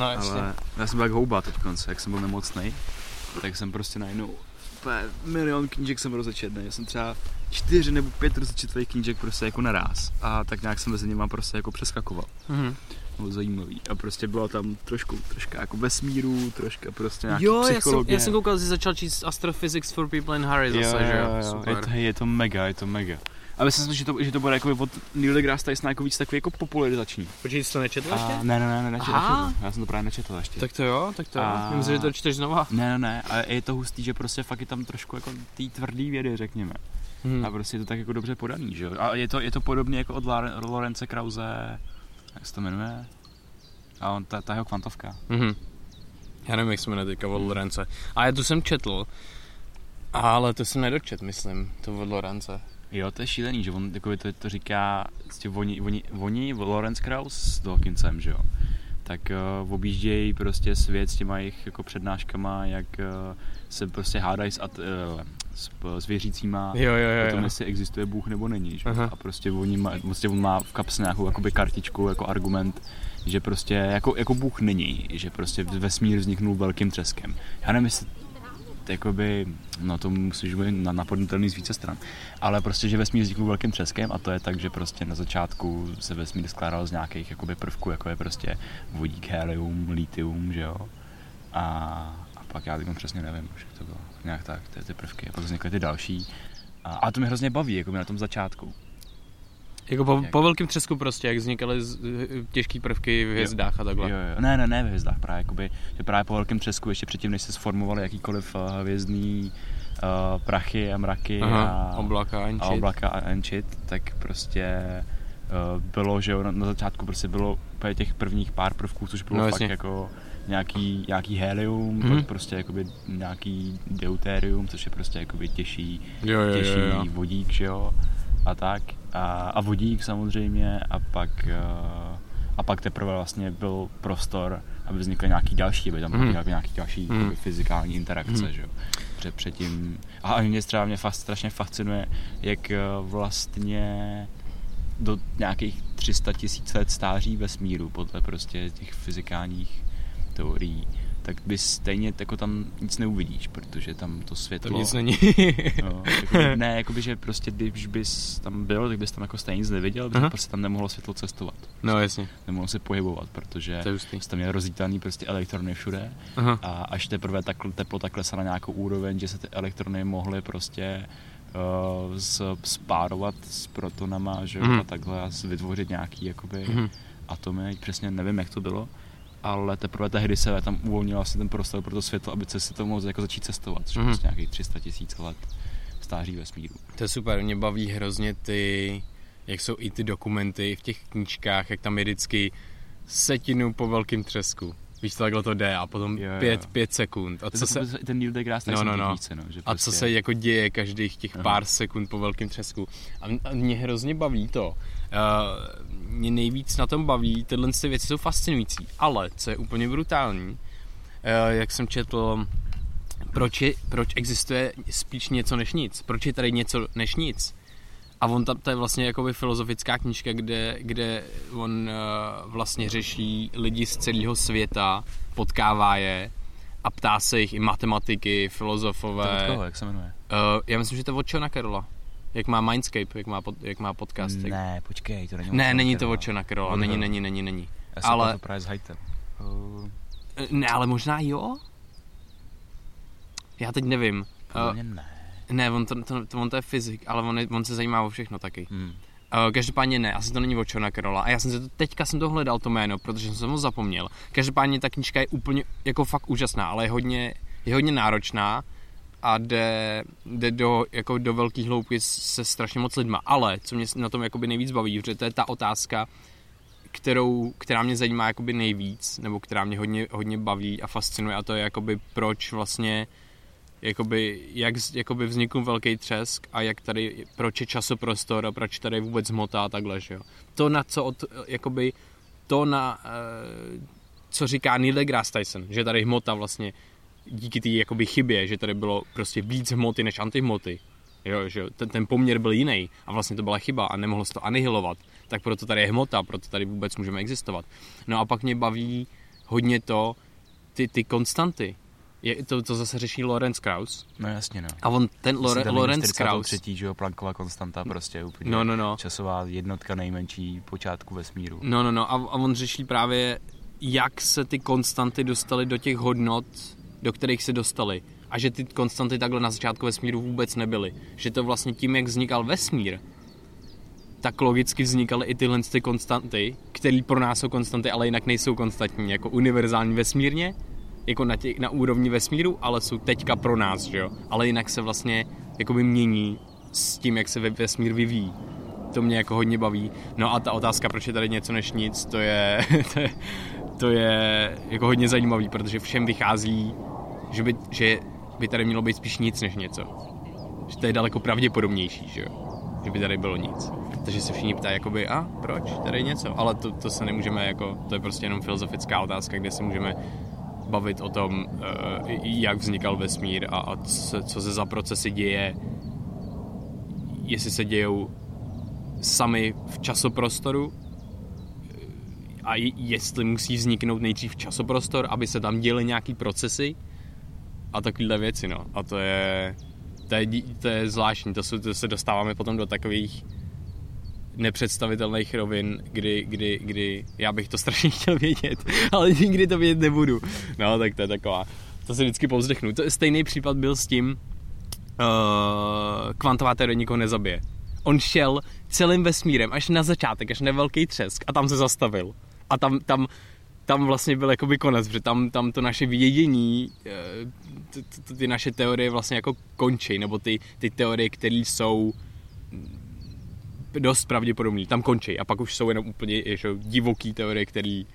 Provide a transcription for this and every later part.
No, jasně. ale já jsem byl jak houba teď konce, jak jsem byl nemocný, tak jsem prostě najednou milion knížek jsem rozečetný. Já jsem třeba čtyři nebo pět rozečetlých knížek prostě jako naraz. A tak nějak jsem mezi nimi prostě jako přeskakoval. Mhm. Bylo zajímavý. A prostě bylo tam trošku, troška jako vesmíru, troška prostě nějaký Jo, já jsem, já jsem koukal, že začal číst Astrophysics for People in Harry zase, že jo? Je Super. to, je to mega, je to mega. A myslím si, že to, že to bude jako od Neil deGrasse Tysona jako víc takový jako popularizační. Počkej, jsi to nečetl ještě? A, ne, ne, ne, ne, nečetl, Aha. Já jsem to právě nečetl ještě. Tak to jo, tak to jo. A- myslím, že to čteš znova. Ne, ne, ne, a je to hustý, že prostě fakt je tam trošku jako té tvrdý vědy, řekněme. Hmm. A prostě je to tak jako dobře podaný, že jo. A je to, je to podobně jako od Lorence Krause, jak se to jmenuje? A on, ta, ta jeho kvantovka. Mhm. Já nevím, jak se jmenuje teďka od Lorence. A já tu jsem četl, ale to jsem nedočet, myslím, to od Lorence. Jo, to je šílený, že on jako to, to říká, prostě oni, oni, oni Lawrence Krauss s Dawkinsem, že jo, tak uh, objíždějí prostě svět s těma jejich jako přednáškama, jak uh, se prostě hádají s, at, uh, s, s věřícíma, Jo, jo, jo, o tom, jestli existuje Bůh nebo není, že? Aha. A prostě, oni má, prostě on má v kapse nějakou jakoby kartičku jako argument, že prostě jako, jako Bůh není, že prostě vesmír vzniknul velkým třeskem. Já nevím, jestli jakoby, no to musíš být na, napadnutelný z více stran, ale prostě, že vesmír vzniknul velkým třeskem a to je tak, že prostě na začátku se vesmír skládal z nějakých jakoby prvků, jako je prostě vodík, helium, litium, že jo, a, a pak já teď přesně nevím, už to bylo, nějak tak, ty, ty prvky, a pak vznikly ty další. A, a to mě hrozně baví, jako na tom začátku. Jako po, Jak? po velkým třesku prostě, jak vznikaly z- těžké prvky v hvězdách a takhle. Jo, jo. Ne, ne, ne v hvězdách právě, jakoby, že právě po velkém třesku, ještě předtím, než se sformovaly jakýkoliv uh, hvězdný uh, prachy a mraky Aha, a, oblaka a shit. oblaka a shit, tak prostě uh, bylo, že jo, na, na začátku prostě bylo úplně těch prvních pár prvků, což bylo No, fakt jasně. jako nějaký, nějaký helium, Mhm. mm-hmm. pak prostě jakoby nějaký deuterium, což je prostě jakoby těžší, Jo, jo, těžší jo, jo. vodík, že jo, a tak. A, a vodík samozřejmě a pak, uh, a pak teprve vlastně byl prostor, aby vznikly nějaký další, aby tam byly Mhm. mm. nějaký další mm. fyzikální interakce, Mhm. že jo. Před, předtím. A mě třeba mě fakt strašně fascinuje, jak eh, vlastně do nějakých 300 tisíc let stáří vesmíru podle prostě těch fyzikálních teorií, tak bys stejně jako tam nic neuvidíš, protože tam to To světlo... nic není. No, jako, ne, jakoby, že prostě když bys tam byl, tak bys tam jako stejně nic neviděl, protože prostě tam nemohlo světlo cestovat. no jasně, Nemohlo se pohybovat, protože to je tam měl rozítaný prostě elektrony všude Aha. a až teprve tak teplota klesla na nějakou úroveň, že se ty elektrony mohly prostě uh, spárovat s protonama, že Mhm. a takhle a vytvořit nějaký jakoby Mhm. atomy, přesně nevím, jak to bylo, ale teprve tehdy se tam uvolnil vlastně ten prostor pro to světlo, aby se to mohlo jako začít cestovat, že Mhm. prostě nějakých 300 tisíc let stáří vesmíru. To je super, mě baví hrozně ty, jak jsou i ty dokumenty v těch knížkách, jak tam je vždycky setinu po velkým třesku. Víš, to takhle to jde a potom Jo, jo. pět, pět sekund. A To co se, to, ten Neil deGrasse No, no, no. více, no, že a co se jako děje každých těch Aha. pár sekund po velkém třesku. A mě hrozně baví to. Uh, mě nejvíc na tom baví, tyhle ty věci jsou fascinující, ale co je úplně brutální, uh, jak jsem četl, proč, je, proč existuje spíš něco než nic? Proč je tady něco než nic? A on tam, to je vlastně jakoby filozofická knížka, kde, kde on uh, vlastně řeší lidi z celého světa, potkává je a ptá se jich i matematiky, To filozofové. od koho, jak se jmenuje? Uh, já myslím, že to je od Johna Carola. Jak má Mindscape, jak má, pod, jak má podcast. Ne, počkej, to není ne, není to od Johna Carola, není, není, není, není. Já jsem ale- to právě s. Uh, Ne, ale možná jo? Já teď nevím. Uh, ne. ne, on, to, to, to, on to je fyzik, ale on, je, on se zajímá o všechno taky. Hmm. Uh, každopádně ne, asi to není od Johna Carola. A já jsem se to, teďka jsem to hledal to jméno, protože jsem se ho zapomněl. Každopádně ta knížka je úplně jako fakt úžasná, ale je hodně, je hodně náročná a jde, jde do, jako do velkých hloubky se strašně moc lidma. Ale co mě na tom jakoby nejvíc baví, že to je ta otázka, kterou, která mě zajímá jakoby nejvíc, nebo která mě hodně, hodně baví a fascinuje a to je jakoby proč vlastně jakoby, jak jakoby vznikl velký třesk a jak tady, proč je časoprostor a proč tady vůbec hmota a takhle, že jo. To, na co od, jakoby, to na, eh, co říká Neil deGrasse Tyson, že tady hmota vlastně díky té jakoby chybě, že tady bylo prostě víc hmoty než antihmoty, jo, že ten, ten poměr byl jiný a vlastně to byla chyba a nemohlo se to anihilovat, tak proto tady je hmota, proto tady vůbec můžeme existovat. No a pak mě baví hodně to, ty, ty konstanty. Je, to, to zase řeší Lorenz Krauss. No jasně, no. A on, ten Lore, Lorenz Krauss... třetí, že jo, Plancková konstanta, prostě úplně No, no, no. časová jednotka nejmenší počátku vesmíru. No, no, no. A, a on řeší právě, jak se ty konstanty dostaly do těch hodnot, do kterých se dostaly. A že ty konstanty takhle na začátku vesmíru vůbec nebyly. Že to vlastně tím, jak vznikal vesmír, tak logicky vznikaly i tyhle ty konstanty, které pro nás jsou konstanty, ale jinak nejsou konstantní, jako univerzální vesmírně, jako na, tě, na úrovni vesmíru, ale jsou teďka pro nás, že jo. Ale jinak se vlastně jakoby mění s tím, jak se vesmír vyvíjí. To mě jako hodně baví. No a ta otázka, proč je tady něco než nic, to je, to je, to je jako hodně zajímavý, protože všem vychází, že by, že by tady mělo být spíš nic než něco. Že to je daleko pravděpodobnější, že jo. Že by tady bylo nic. Takže se všichni ptají, jakoby, a proč tady něco? Ale to, to se nemůžeme, jako, to je prostě jenom filozofická otázka, kde se můžeme bavit o tom, eh, jak vznikal vesmír a, a co, co se za procesy děje, jestli se dějou sami v časoprostoru a jestli musí vzniknout nejdřív časoprostor, aby se tam děly nějaký procesy a takovéhle věci, no. A to je, to je, to je zvláštní, to, jsou, to se dostáváme potom do takových nepředstavitelných rovin, kdy, kdy, kdy já bych to strašně chtěl vědět, ale nikdy to vědět nebudu. No, tak to je taková, to se vždycky povzdechnu. To stejný případ byl s tím, uh, kvantová teorie nikoho nezabije. On šel celým vesmírem až na začátek, až na velký třesk a tam se zastavil. A tam, tam, tam vlastně byl jakoby konec, protože tam, tam to naše vědění, ty, ty, naše teorie vlastně jako končí, nebo ty, ty teorie, které jsou dost pravděpodobný, tam končí a pak už jsou jenom úplně ještě divoký teorie, který,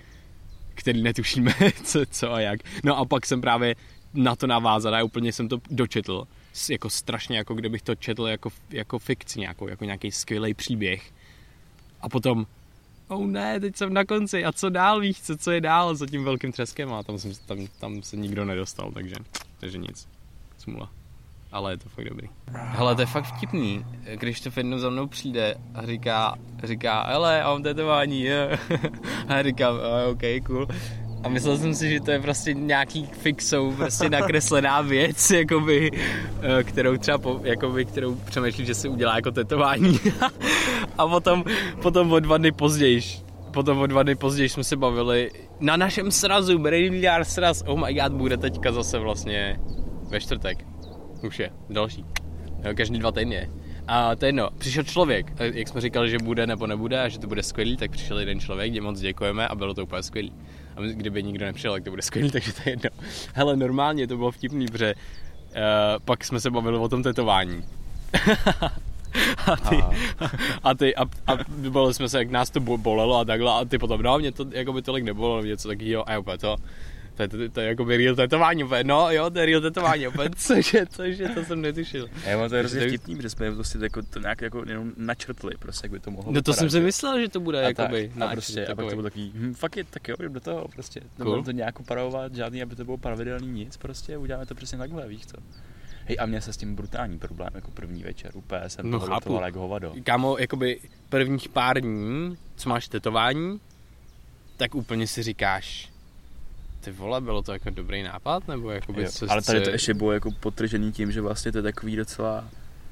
který netušíme, co, co a jak. No a pak jsem právě na to navázal a úplně jsem to dočetl, jako strašně, jako kdybych to četl jako, jako fikci nějakou, jako nějaký skvělý příběh. A potom, oh ne, teď jsem na konci a co dál, víš, co, co je dál za tím velkým třeskem a tam, jsem, tam, tam se nikdo nedostal, takže, takže nic, smula ale je to fakt dobrý. Hele, to je fakt vtipný, když to jednou za mnou přijde a říká, říká, hele, mám tetování, je. a říkám, OK, cool. A myslel jsem si, že to je prostě nějaký fixou, prostě nakreslená věc, jakoby, eh, kterou třeba, po, jakoby, kterou přemýšlí, že si udělá jako tetování. a potom, potom o dva dny později, potom o dva dny později jsme se bavili na našem srazu, Brain sraz, oh my god, bude teďka zase vlastně ve čtvrtek už je, další. Jo, každý dva týdny. A to je jedno, přišel člověk, jak jsme říkali, že bude nebo nebude a že to bude skvělý, tak přišel jeden člověk, kde moc děkujeme a bylo to úplně skvělý. A kdyby nikdo nepřišel, tak to bude skvělý, takže to je jedno. Hele, normálně to bylo vtipný, protože uh, pak jsme se bavili o tom tetování. a ty, a, ty a, a bavili jsme se, jak nás to bolelo a takhle a ty potom, no, mě to jako by tolik nebolelo, něco takového a úplně to, to je, to, to je jako by real tetování, úplně, no jo, to je real tetování, úplně, cože, cože, to jsem netušil. Já mám to hrozně vtipný, protože jsme prostě jako, to nějak jako jenom načrtli, prostě jak by to mohlo No to jsem si myslel, že to bude a jakoby tak, a prostě, a pak to bylo takový, hm, fakt je, tak jo, do toho, prostě, cool. to nějak upravovat, žádný, aby to bylo pravidelný nic, prostě, uděláme to přesně takhle, víš co. Hej, a měl se s tím brutální problém, jako první večer, úplně jsem no, toho jak hovado. Kámo, jakoby prvních pár dní, co máš tetování, tak úplně si říkáš, ty vole, bylo to jako dobrý nápad, nebo jako by co Ale tady to ještě bylo jako potržený tím, že vlastně to je takový docela,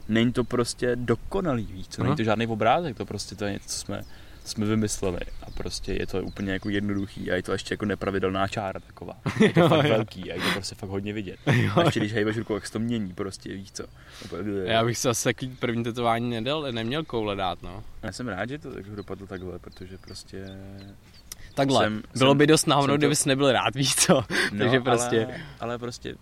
není to prostě dokonalý, víš co, není to žádný obrázek, to prostě to je něco, co jsme, co jsme vymysleli a prostě je to úplně jako jednoduchý a je to ještě jako nepravidelná čára taková. Je to jo, fakt jo. velký a je to prostě fakt hodně vidět. Jo. A ještě když hejbeš rukou, jak se to mění prostě, víš co. Já bych se asi první tetování nedal, neměl koule dát, no. Já jsem rád, že to tak dopadlo takhle, protože prostě Takhle, jsem, bylo jsem, by dost náhodou, kdybys nebyl rád, víš co? No, Takže prostě... Ale, ale prostě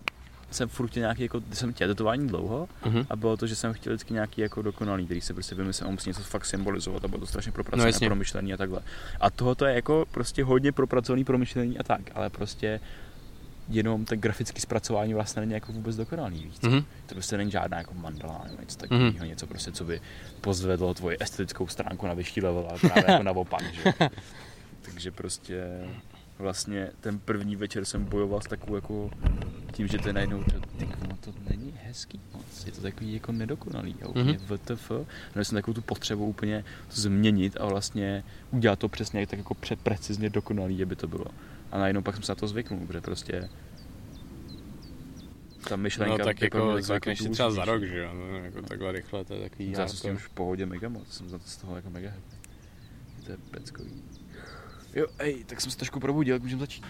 jsem furt nějaký, jako, jsem chtěl tetování dlouho uh-huh. a bylo to, že jsem chtěl vždycky nějaký jako dokonalý, který se prostě vymyslel, on musí něco fakt symbolizovat a bylo to strašně propracované no, promyšlený a takhle. A tohoto je jako prostě hodně propracovaný, promyšlený a tak, ale prostě jenom tak grafické zpracování vlastně není jako vůbec dokonalý, víc. Mm-hmm. To prostě není žádná jako mandala nebo něco takového, mm-hmm. něco prostě, co by pozvedlo tvoji estetickou stránku na vyšší level, ale právě jako naopak, že? Takže prostě vlastně ten první večer jsem bojoval s takovou jako tím, že to je najednou, to, ty, no to není hezký moc, je to takový jako nedokonalý a úplně mm-hmm. VTF. Měl jsem takovou tu potřebu úplně to změnit a vlastně udělat to přesně tak jako předprecizně dokonalý, aby to bylo. A najednou pak jsem se na to zvyknul, protože prostě ta myšlenka... No tak jako zvykneš si třeba za rok, že jo, no, jako takhle rychle, to je takový Já jsem s tím už v pohodě mega moc, jsem za to z toho jako mega happy. To je peckový. Jo, ej, tak jsem se trošku probudil, jak můžeme začít.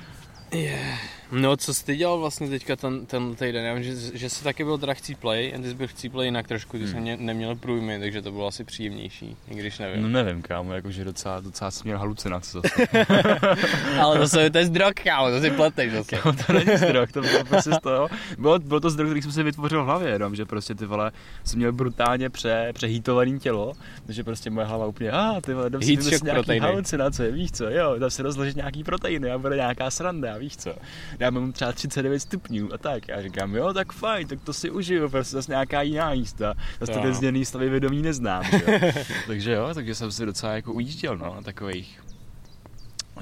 No, co jsi ty dělal vlastně teďka ten, ten týden? Já vím, že, že jsi taky byl teda chcíplej, a ty jsi byl chcíplej jinak trošku, ty jsi Hmm. mě, neměl průjmy, takže to bylo asi příjemnější, i když nevím. No nevím, kámo, jakože docela, docela jsem měl halucinace zase. Ale to, jsou, to je zdrok, kámo, to si pleteš zase. Kámo, to není zdrok, to bylo prostě z toho. Bylo, bylo to zdrok, který jsem si vytvořil v hlavě, jenom, že prostě ty vole, jsem měl brutálně pře, přehýtovaný tělo, takže prostě moje hlava úplně, a ah, ty vole, jdem si nějaký proteiny. halucinace, víš co, jo, dám si rozložit nějaký proteiny a bude nějaká sranda, víš co. Dáme mu třeba 39 stupňů a tak. Já říkám, jo, tak fajn, tak to si užiju, prostě zase nějaká jiná jízda. Zase Jo. ty zděný stavy vědomí neznám, že jo. takže jo, takže jsem si docela jako ujížděl, no, na takových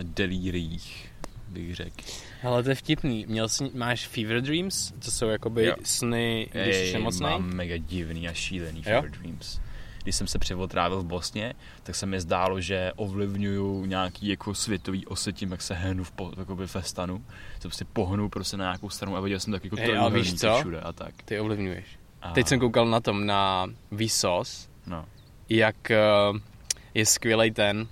delíriích, bych řekl. Ale to je vtipný, měl jsi, máš fever dreams, to jsou jakoby Jo. sny, když jsi nemocnej? mám mega divný a šílený Jo? fever dreams. Když jsem se převotrávil v Bosně, tak se mi zdálo, že ovlivňuju nějaký jako světový osy tím, jak se hnu v, po, jakoby ve stanu. Jsem si pohnu prostě na nějakou stranu a viděl jsem tak jako Hej, ale víš co? všude a tak. Ty ovlivňuješ. A, Teď jsem koukal na tom, na Vsauce, No. jak eh, je skvělej ten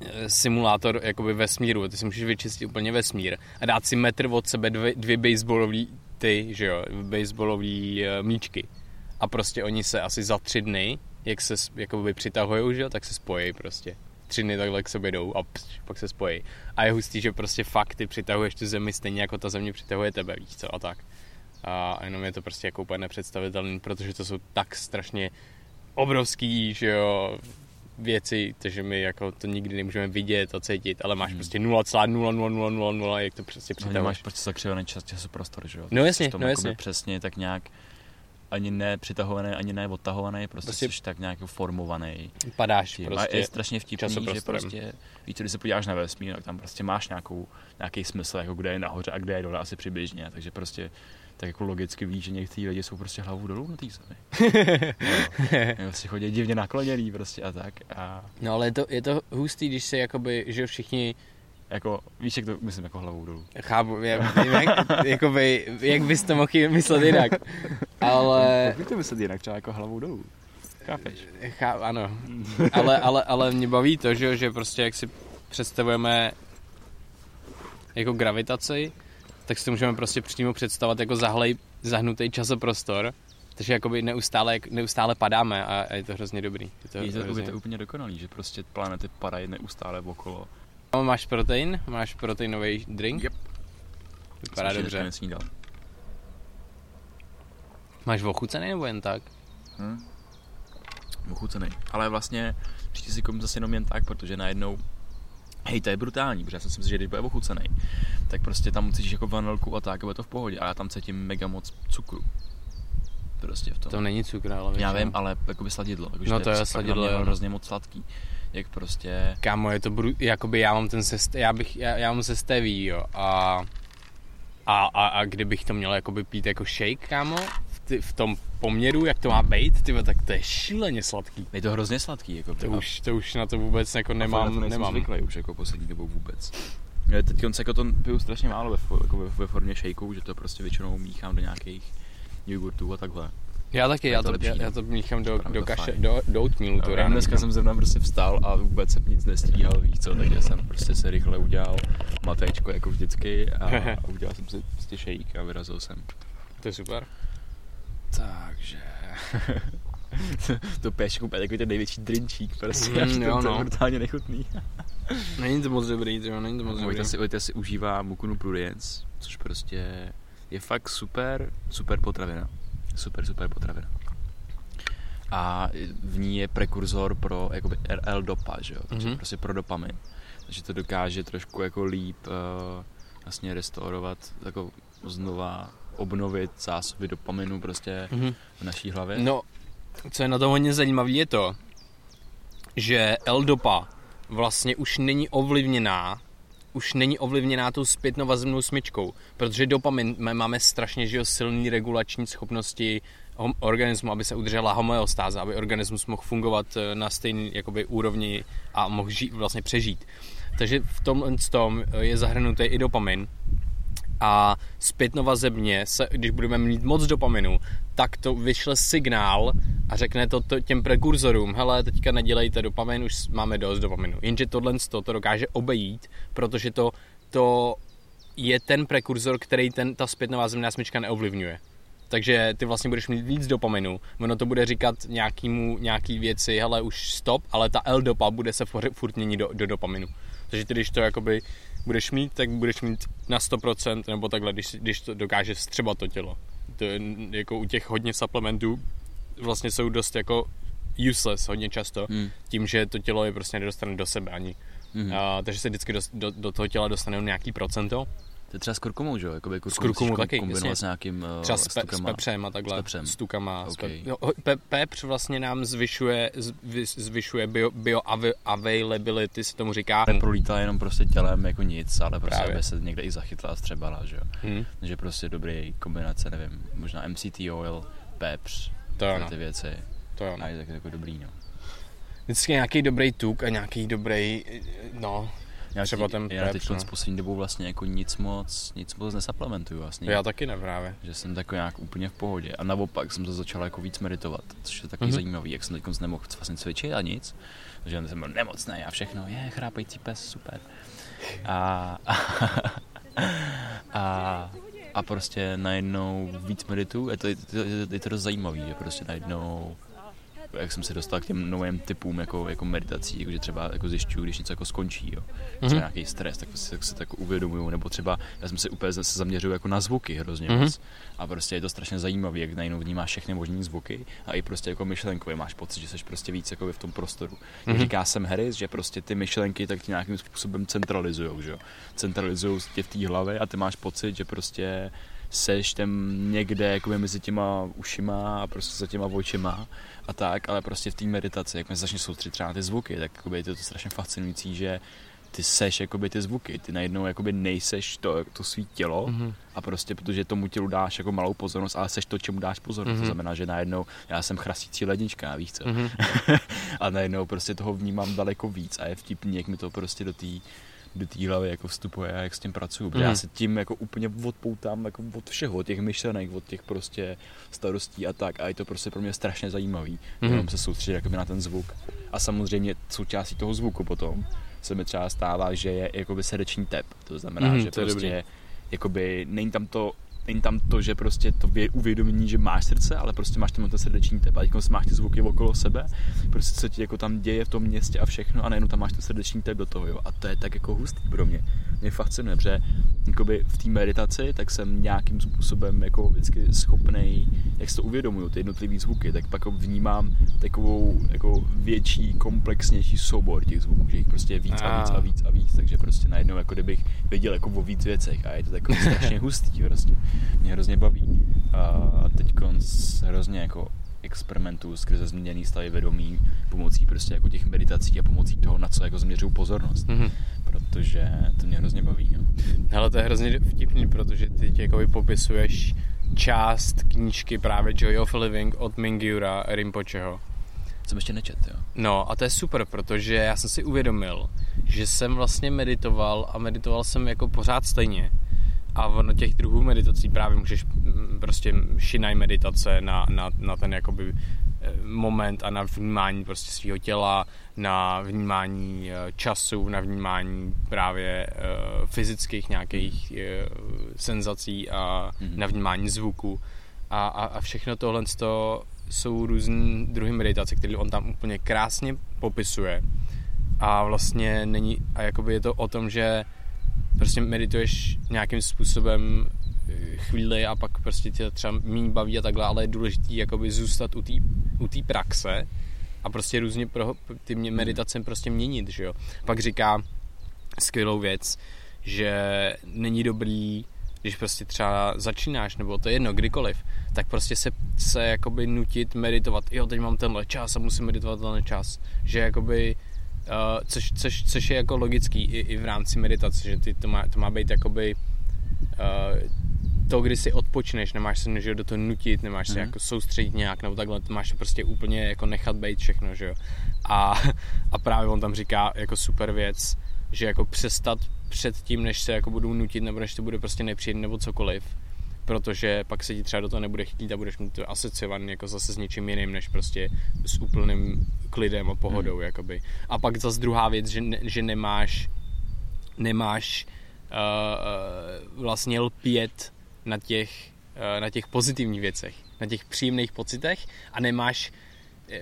eh, simulátor jakoby vesmíru. Ty si můžeš vyčistit úplně vesmír a dát si metr od sebe dvě, dvě baseballový ty, že jo, baseballový uh, míčky. A prostě oni se asi za tři dny, jak se jakoby přitahujou, že jo, tak se spojí prostě. Tři dny takhle k sobě jdou a pst, pak se spojí. A je hustý, že prostě fakt ty přitahuješ tu zemi stejně jako ta země přitahuje tebe, víš co, a tak. A jenom je to prostě jako úplně nepředstavitelné, protože to jsou tak strašně obrovský, že jo, věci, takže my jako to nikdy nemůžeme vidět a cítit, ale máš Hmm. prostě 0,00000, jak to prostě přitahuješ. máš prostě zakřivený čas, časoprostor, že jo? No jasně, no jasně. přesně tak nějak ani ne přitahovaný, ani ne odtahovaný, prostě, Prostě- jsi tak nějak formovaný. Padáš Tím. prostě. A je strašně vtipný, že prostě, víš, když se podíváš na vesmír, tak tam prostě máš nějakou, nějaký smysl, jako kde je nahoře a kde je dole, asi přibližně, takže prostě tak jako logicky víš, že někteří lidi jsou prostě hlavou dolů na té zemi. Jo. Prostě chodí divně nakloněný prostě a tak. A No ale je to, je to hustý, když se jakoby, že všichni jako, víš, jak to myslím, jako hlavou dolů. chápu, já, vím, jak, jakoby, jak bys to mohl myslet jinak. Ale, Jak to myslet jinak, třeba jako hlavou dolů? Chápeš? chá, ano, ale, ale, ale mě baví to, že, jo, že prostě jak si představujeme jako gravitaci, tak si to můžeme prostě přímo představovat jako zahlej, zahnutý časoprostor, takže jakoby neustále, neustále padáme a, a je to hrozně dobrý. Je to, Je to, je hrozně... to úplně dokonalý, že prostě planety padají neustále okolo. Máš protein? Máš proteinový drink? Yep. Vypadá Jsem dobře. nesnídal. Máš ochucený nebo jen tak? Hm? Ochucený. Ale vlastně přijde si komu zase jenom jen tak, protože najednou Hej, to je brutální, protože já jsem si myslel, že když bude ochucený, tak prostě tam cítíš jako vanilku a tak, a bude to v pohodě, ale já tam cítím mega moc cukru. Prostě v tom. To není cukr, ale já vím, ale jakoby sladidlo. Jakože No to je prostě sladidlo, jo. hrozně moc sladký. Jak prostě... Kámo, je to bru, jakoby já mám ten sest, já bych, já, já mám sesteví, jo, a, a, a, a kdybych to měl jakoby pít jako shake, kámo, v, ty, v tom poměru, jak to má být, ty, tak to je šíleně sladký. Je to hrozně sladký, jako To už, to už na to vůbec jako nemám, nemám. nemám. zvyklý už jako poslední dobou vůbec. Já teď konce jako to piju strašně málo ve, jako ve, ve formě shakeů, že to prostě většinou míchám do nějakých jogurtů a takhle. Já taky, já to to, lepší, já, no. já to míchám do, do kaše, do, do oatmealu to Já dneska jsem zrovna prostě vstal a vůbec jsem nic nestíhal, víš co, takže jsem prostě se rychle udělal matečko jako vždycky a, a udělal jsem si prostě shake a vyrazil jsem. To je super. Takže... to piješ úplně takový ten největší drinčík prostě, Mm, až jo, to, to no. je brutálně nechutný. Není to moc dobrý, to není to moc dobrý. Vojta si, Vojta si užívá Mukunu Prudence, což prostě je fakt super, super potravina. Super, super potravina. A v ní je prekurzor pro jakoby L-dopa, že jo? Takže Mhm. prostě pro dopamin. Takže to dokáže trošku jako líp uh, vlastně restaurovat, jako znova obnovit zásoby dopaminu prostě Mhm. v naší hlavě. No, co je na tom hodně zajímavé, je to, že L-dopa vlastně už není ovlivněná už není ovlivněná tou zpětnovazebnou smyčkou, protože dopamin máme strašně že jo, silný regulační schopnosti organismu, aby se udržela homeostáza, aby organismus mohl fungovat eh, na stejné jakoby, úrovni a mohl žít, vlastně přežít. Takže v tomhle tom je zahrnutý i dopamin. A zpětno vazebně, se, když budeme mít moc dopaminu, tak to vyšle signál a řekne to, to těm prekurzorům, hele, teďka nedělejte dopamin, už máme dost dopaminu. Jenže tohle to, to dokáže obejít, protože to, to je ten prekurzor, který ten, ta zpětnová zemná smyčka neovlivňuje. Takže ty vlastně budeš mít víc dopaminu, ono to bude říkat nějakýmu, nějaký věci, hele už stop, ale ta L-dopa bude se furt měnit do, do dopaminu. Takže ty, když to jakoby budeš mít, tak budeš mít na 100% nebo takhle, když, když to dokáže střebat to tělo. To je, jako u těch hodně supplementů vlastně jsou dost jako useless hodně často, hmm. tím, že to tělo je prostě nedostane do sebe ani. Hmm. A, takže se vždycky do, do, do toho těla dostane nějaký procento to je třeba s kurkumou, že jo? Jakoby s kurkumou taky, kombinovat jasně. s nějakým uh, Třeba s, pe, s pepřem a takhle. S, pepřem. s tukama. Okay. S pe, no, pe, pepř vlastně nám zvyšuje, zvyšuje bio, bio availability, se tomu říká. Neprolítá jenom prostě tělem jako nic, ale prostě Právě. aby se někde i zachytla a střebala, že jo? Hmm. Takže prostě dobrý kombinace, nevím, možná MCT oil, pepř, to jo, no. ty věci. To jo. No. A je tak jako dobrý, no. Vždycky nějaký dobrý tuk a nějaký dobrý, no, já třeba ten Já teď no. s poslední dobou vlastně jako nic moc, nic moc nesuplementuju vlastně. Já taky ne právě. Že jsem takový nějak úplně v pohodě. A naopak jsem to začal jako víc meditovat, což je takový mm-hmm. zajímavý, jak jsem teď nemohl vlastně cvičit a nic. že jsem byl nemocný a všechno, je chrápající pes, super. A, a, a, a prostě najednou víc medituju, je to, je to, je to dost zajímavý, že prostě najednou jak jsem se dostal k těm novým typům jako, jako meditací, jako že třeba jako zjišťuju, když něco jako skončí, jo. Třeba mm-hmm. nějaký stres, tak si, tak se tak uvědomuju, nebo třeba já jsem se úplně se zaměřil jako na zvuky hrozně mm-hmm. moc. A prostě je to strašně zajímavé, jak najednou vnímáš všechny možné zvuky a i prostě jako myšlenkově máš pocit, že jsi prostě víc jako v tom prostoru. Mm-hmm. říká jsem Harris, že prostě ty myšlenky tak ti nějakým způsobem centralizují, že jo. Centralizují tě v té hlavě a ty máš pocit, že prostě seš tam někde jakoby mezi těma ušima a prostě za těma očima a tak, ale prostě v té meditaci, jak mi začne soustředit třeba na ty zvuky, tak jakoby je to strašně fascinující, že ty seš jakoby ty zvuky, ty najednou jakoby nejseš to, to svý tělo mm-hmm. a prostě protože tomu tělu dáš jako malou pozornost, ale seš to, čemu dáš pozornost, mm-hmm. to znamená, že najednou já jsem chrasící lednička, víš co, mm-hmm. a najednou prostě toho vnímám daleko víc a je vtipný, jak mi to prostě do té do té hlavy jako vstupuje a jak s tím pracuju. Protože mm. já se tím jako úplně odpoutám jako od všeho, od těch myšlenek, od těch prostě starostí a tak. A je to prostě pro mě strašně zajímavý, mm. jenom se soustředit jakoby na ten zvuk. A samozřejmě součástí toho zvuku potom se mi třeba stává, že je jakoby srdeční tep. To znamená, mm, že to prostě jakoby není tam to není tam to, že prostě to uvědomění, že máš srdce, ale prostě máš tam ten srdeční tep a teď máš ty zvuky okolo sebe, prostě co ti jako tam děje v tom městě a všechno a najednou tam máš ten srdeční tep do toho, jo. A to je tak jako hustý pro mě. Mě fascinuje, protože jakoby v té meditaci, tak jsem nějakým způsobem jako vždycky schopný, jak si to uvědomuju, ty jednotlivé zvuky, tak pak vnímám takovou jako větší, komplexnější soubor těch zvuků, že jich prostě je víc a víc a víc a víc, takže prostě najednou jako kdybych věděl jako o víc věcech a je to takový strašně hustý prostě mě hrozně baví. A teď hrozně jako experimentů skrze změněný stavy vědomí pomocí prostě jako těch meditací a pomocí toho, na co jako změřuju pozornost. Mm-hmm. Protože to mě hrozně baví. No. Ale to je hrozně vtipný, protože ty jako popisuješ část knížky právě Joy of Living od Mingyura Rinpocheho. Jsem ještě nečet, jo. No a to je super, protože já jsem si uvědomil, že jsem vlastně meditoval a meditoval jsem jako pořád stejně a ono těch druhů meditací právě můžeš mm, prostě šinaj meditace na, na, na ten jakoby moment a na vnímání prostě svého těla, na vnímání eh, času, na vnímání právě uh, fyzických nějakých uh, senzací a mm-hmm. na vnímání zvuku. A, a, a všechno tohle jsou různé druhy meditace, které on tam úplně krásně popisuje. A vlastně není, a jakoby je to o tom, že prostě medituješ nějakým způsobem eh, chvíli a pak prostě tě třeba méně baví a takhle, ale je důležité jakoby zůstat u té u tý praxe a prostě různě pro, ty mě meditace prostě měnit, že jo. Pak říká skvělou věc, že není dobrý, když prostě třeba začínáš, nebo to je jedno, kdykoliv, tak prostě se, se jakoby nutit meditovat, jo, teď mám tenhle čas a musím meditovat tenhle čas, že jakoby Uh, což, což, což je jako logický i, i v rámci meditace, že ty, to, má, to má být jakoby uh, to, kdy si odpočneš, nemáš se že do toho nutit, nemáš mm-hmm. se mhm. jako soustředit nějak, nebo takhle, máš prostě úplně jako nechat být všechno, že jo. A, a právě on tam říká jako super věc, že jako přestat před tím, než se jako budu nutit, nebo než to bude prostě nepříjemné nebo cokoliv, protože pak se ti třeba do toho nebude chtít a budeš mít to asociovaný jako zase s něčím jiným, než prostě s úplným klidem a pohodou, hmm. jakoby. A pak zase druhá věc, že, ne, že nemáš nemáš uh, vlastně lpět na těch, uh, na těch pozitivních věcech, na těch příjemných pocitech a nemáš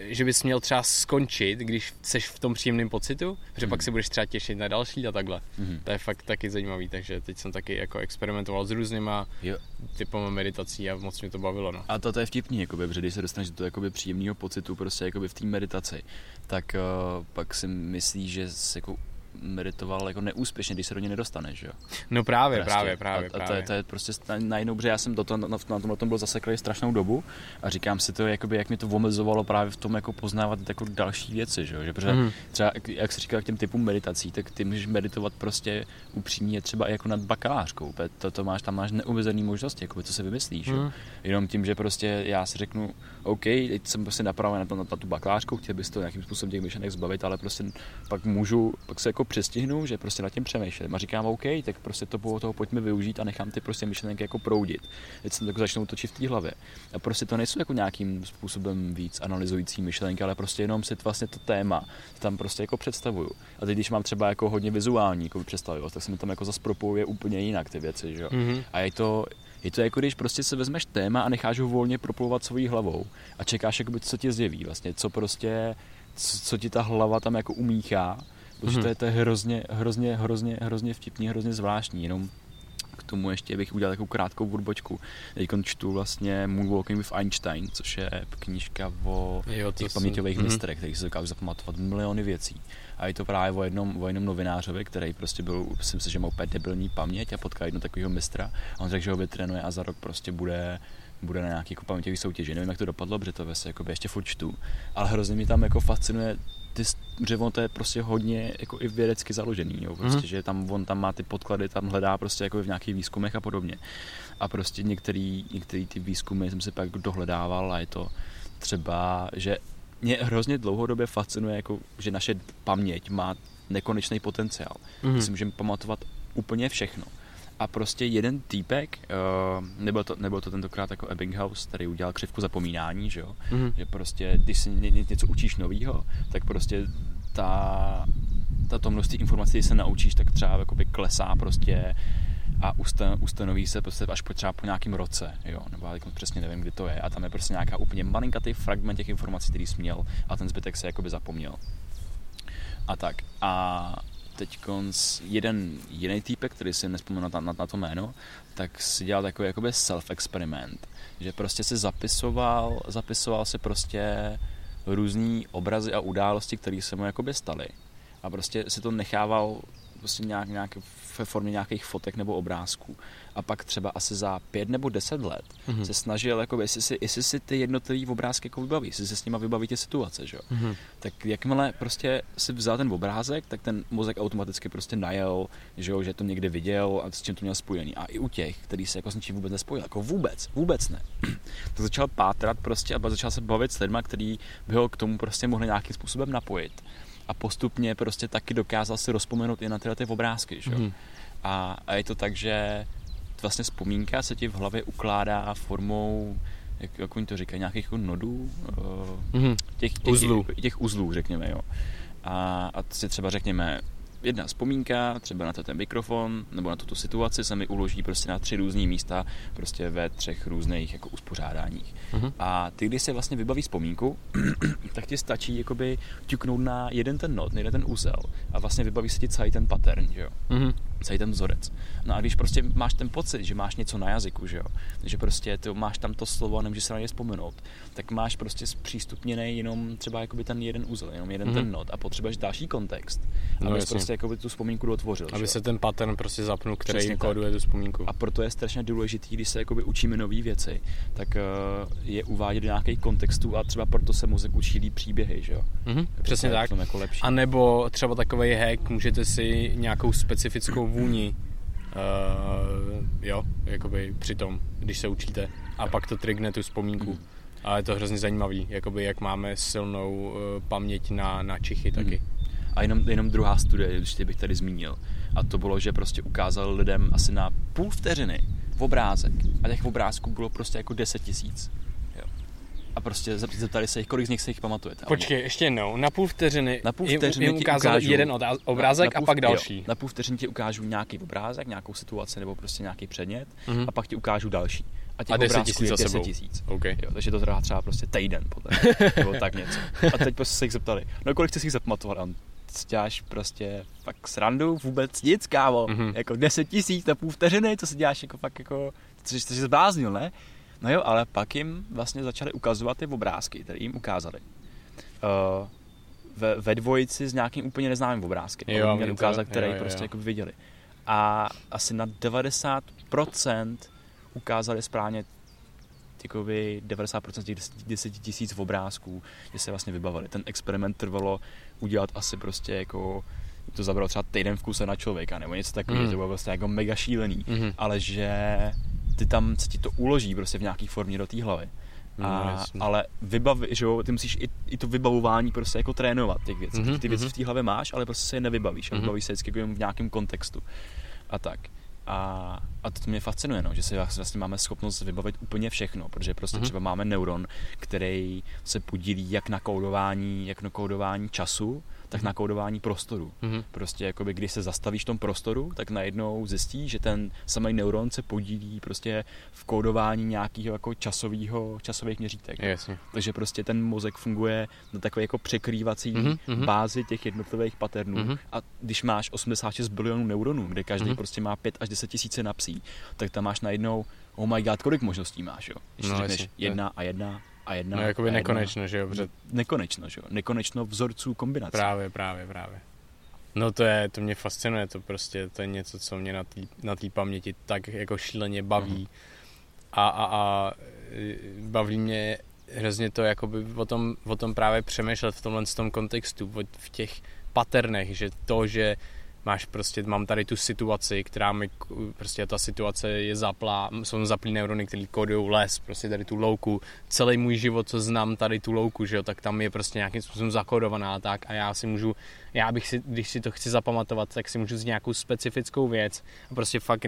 že bys měl třeba skončit, když jsi v tom příjemném pocitu, protože mm. pak se budeš třeba těšit na další a takhle. Mm. To je fakt taky zajímavý, takže teď jsem taky jako experimentoval s různýma jo. typama meditací a moc mě to bavilo. No. A to, to je vtipný, jakoby, protože když se dostaneš do toho jakoby příjemného pocitu prostě jakoby v té meditaci, tak uh, pak si myslíš, že se jako meditoval jako neúspěšně, když se do něj nedostane, že jo? No právě, prostě. právě, právě. A, a to, je, to je prostě najednou, protože já jsem do toho, na, na tomhle tom byl zaseklý strašnou dobu a říkám si to, jakoby, jak mi to omezovalo právě v tom jako poznávat jako další věci, že jo? Že protože mm. třeba, jak se říká k těm typům meditací, tak ty můžeš meditovat prostě upřímně třeba i jako nad bakalářkou, to, to máš, tam máš neuvězený možnosti, jako co se vymyslíš, mm. jo? Mhm. Jenom tím, že prostě já si řeknu, OK, teď jsem prostě napraven na, na, na tu bakalářku, chtěl bys to nějakým způsobem těch myšlenek zbavit, ale prostě pak můžu, pak se jako přestihnu, že prostě nad tím přemýšlím a říkám, OK, tak prostě to toho pojďme využít a nechám ty prostě myšlenky jako proudit. Teď se tak začnou točit v té hlavě. A prostě to nejsou jako nějakým způsobem víc analyzující myšlenky, ale prostě jenom si vlastně to téma tam prostě jako představuju. A teď, když mám třeba jako hodně vizuální jako představivost, tak se mi tam jako zase propojuje úplně jinak ty věci, že jo. Mm-hmm. A je to, je to jako když prostě se vezmeš téma a necháš ho volně proplouvat svojí hlavou a čekáš, jakoby, co ti zjeví vlastně, co prostě, co, co ti ta hlava tam jako umíchá Protože mm-hmm. to, je, to je hrozně, hrozně, hrozně, hrozně vtipný, hrozně zvláštní, jenom k tomu ještě bych udělal takovou krátkou odbočku. Teď čtu vlastně Moonwalking with Einstein, což je knížka o jo, těch paměťových mm-hmm. mistrech, kterých se dokážu zapamatovat miliony věcí. A je to právě o jednom, o jednom novinářovi, který prostě byl, myslím si, že má úplně debilní paměť a potká jedno takového mistra. A on řekl, že ho vytrénuje a za rok prostě bude bude na nějaký jako paměťový soutěži. Nevím, jak to dopadlo, protože to vlastně jako ještě furt čtu. Ale hrozně mi tam jako fascinuje ty, dřevo to je prostě hodně jako i vědecky založený, jo, prostě, mm-hmm. že tam on tam má ty podklady, tam hledá prostě jako v nějakých výzkumech a podobně. A prostě některý, některý ty výzkumy jsem si pak dohledával a je to třeba, že mě hrozně dlouhodobě fascinuje, jako, že naše paměť má nekonečný potenciál. Mm-hmm. Si můžeme pamatovat úplně všechno a prostě jeden týpek, uh, nebyl, to, nebyl to tentokrát jako Ebbinghaus, který udělal křivku zapomínání, že jo, mm-hmm. že prostě, když si ně, ně, něco učíš novýho, tak prostě ta, ta to množství informací, se naučíš, tak třeba jakoby klesá prostě a ustan, ustanoví se prostě až po, třeba po nějakém roce, jo, nebo já přesně nevím, kdy to je, a tam je prostě nějaká úplně malinkatý fragment těch informací, který jsi měl a ten zbytek se jakoby zapomněl. A tak. A teď jeden jiný týpek, který si nespomenu na, na, na to jméno, tak si dělal takový jakoby self-experiment, že prostě si zapisoval, zapisoval si prostě různý obrazy a události, které se mu jakoby staly. A prostě si to nechával prostě nějak, nějak ve formě nějakých fotek nebo obrázků. A pak třeba asi za pět nebo deset let mm-hmm. se snažil, jako, jestli, si, jestli si ty jednotlivé obrázky jako vybaví, jestli se s nimi vybaví ty situace, že? Mm-hmm. tak jakmile prostě si vzal ten obrázek, tak ten mozek automaticky prostě najel, že, jo, že to někde viděl a s čím to měl spojený. A i u těch, který se jako s ničím vůbec nespojil, jako vůbec, vůbec ne. tak začal pátrat prostě a začal se bavit s lidmi, který by ho k tomu prostě mohli nějakým způsobem napojit a postupně prostě taky dokázal si rozpomenout i na tyhle ty obrázky. Že? Mm. A, a je to tak, že vlastně vzpomínka se ti v hlavě ukládá formou jak, jak oni to říkají, nějakých jako nodů, mm. těch, těch, uzlů. Těch, těch uzlů, řekněme, jo. A, a si třeba řekněme, jedna vzpomínka, třeba na ten mikrofon nebo na tuto situaci se mi uloží prostě na tři různé místa, prostě ve třech různých jako uspořádáních. Uh-huh. A ty, když se vlastně vybaví vzpomínku, tak ti stačí jakoby ťuknout na jeden ten not, jeden ten úzel a vlastně vybaví se ti celý ten pattern, že jo. Uh-huh. Celý ten vzorec. No a když prostě máš ten pocit, že máš něco na jazyku, že jo, že prostě ty máš tam to slovo a nemůžeš se na ně vzpomenout, tak máš prostě zpřístupněný jenom třeba jakoby ten jeden úzel, jenom jeden uh-huh. ten not a potřebuješ další kontext. No, abys prostě jako tu vzpomínku dotvořil. Aby se ten pattern prostě zapnul, který Přesně kóduje tu vzpomínku. A proto je strašně důležitý, když se jakoby učíme nové věci, tak uh, je uvádět do nějakých kontextů a třeba proto se mozek učí líp příběhy, že jo? Mm-hmm, přesně tak. Jako lepší. A nebo třeba takový hack, můžete si nějakou specifickou vůni uh, jo, jakoby při tom, když se učíte a pak to trigne tu vzpomínku. Mm. A je to hrozně zajímavý, jakoby jak máme silnou uh, paměť na, na čichy taky. Mm. A jenom, jenom druhá studie, když bych tady zmínil. A to bylo, že prostě ukázal lidem asi na půl vteřiny v obrázek. A těch obrázků bylo prostě jako 10 tisíc. Jo. A prostě zep- zeptali se jich, kolik z nich se jich pamatujete. Počkej, ještě jednou. Na půl vteřiny, Na půl jim- vteřiny jim ti ukázal ukážu- jeden obrázek na a pak jo, další. na půl vteřiny ti ukážu nějaký obrázek, nějakou situaci nebo prostě nějaký předmět Mhm. a pak ti ukážu další. A těch A 10 obrázků tisíc je za 10 sebou. tisíc. OK. Jo, takže to trvá třeba prostě týden potom, nebo tak něco. A teď prostě se jich zeptali, no kolik jste si jich zapamatovat? A on, "Co děláš prostě fakt srandu, vůbec nic, kámo. Mhm. Jako 10 tisíc na půl vteřiny, to si děláš jako fakt jako, co jsi zbláznil, ne? No jo, ale pak jim vlastně začali ukazovat ty obrázky, které jim ukázali. Uh, ve, ve dvojici s nějakým úplně neznámým obrázkem. Jo, Oni mě měli ukázat, který jo, jo, prostě jo. jako viděli. A asi na 90% ukázali správně jakoby 90% těch 10 10 tisíc obrázků, že se vlastně vybavili. Ten experiment trvalo udělat asi prostě jako to zabralo třeba týden v kuse na člověka nebo něco takového, Mm. to bylo prostě jako mega šílený, Mhm. ale že ty tam se ti to uloží prostě v nějaký formě do té hlavy. No, A, jasně. ale vybavi, že jo, ty musíš i, i to vybavování prostě jako trénovat těch věcí. Mhm, Ty věci mhm. v té hlavě máš, ale prostě se je nevybavíš. A Mhm. vybavíš se vždycky jako v nějakém kontextu. A tak. A, a to mě fascinuje, no, že si vlastně máme schopnost vybavit úplně všechno, protože prostě Mhm. třeba máme neuron, který se podílí jak na kódování, jak na kódování času, tak na kódování prostoru. Mhm. Prostě jakoby, když se zastavíš v tom prostoru, tak najednou zjistíš, že ten samý neuron se podílí prostě v kódování nějakého jako časového, časových měřítek. Jasně. Takže prostě ten mozek funguje na takové jako překrývací Mhm, mhm. bázi těch jednotlivých paternů. Mhm. A když máš 86 bilionů neuronů, kde každý Mhm. prostě má 5 až 10 tisíce napsí, tak tam máš najednou, oh my god, kolik možností máš, jo? Když No, no, řekneš jasně. jedna a jedna a jedna No, jakoby jedna. nekonečno, že jo, protože Nekonečno, že jo? Nekonečno vzorců kombinací. Právě, právě, právě. No to je, to mě fascinuje, to prostě, to je něco, co mě na té na tý paměti tak jako šíleně baví. Mhm. A, a, a baví mě hrozně to jakoby o tom, o tom právě přemýšlet v tomhle tom kontextu, v těch paternech, že to, že máš prostě, mám tady tu situaci, která mi, prostě ta situace je zaplá, jsou zaplý neurony, který kodují les, prostě tady tu louku, celý můj život, co znám tady tu louku, že jo, tak tam je prostě nějakým způsobem zakodovaná tak a já si můžu, já bych si, když si to chci zapamatovat, tak si můžu z nějakou specifickou věc. A prostě fakt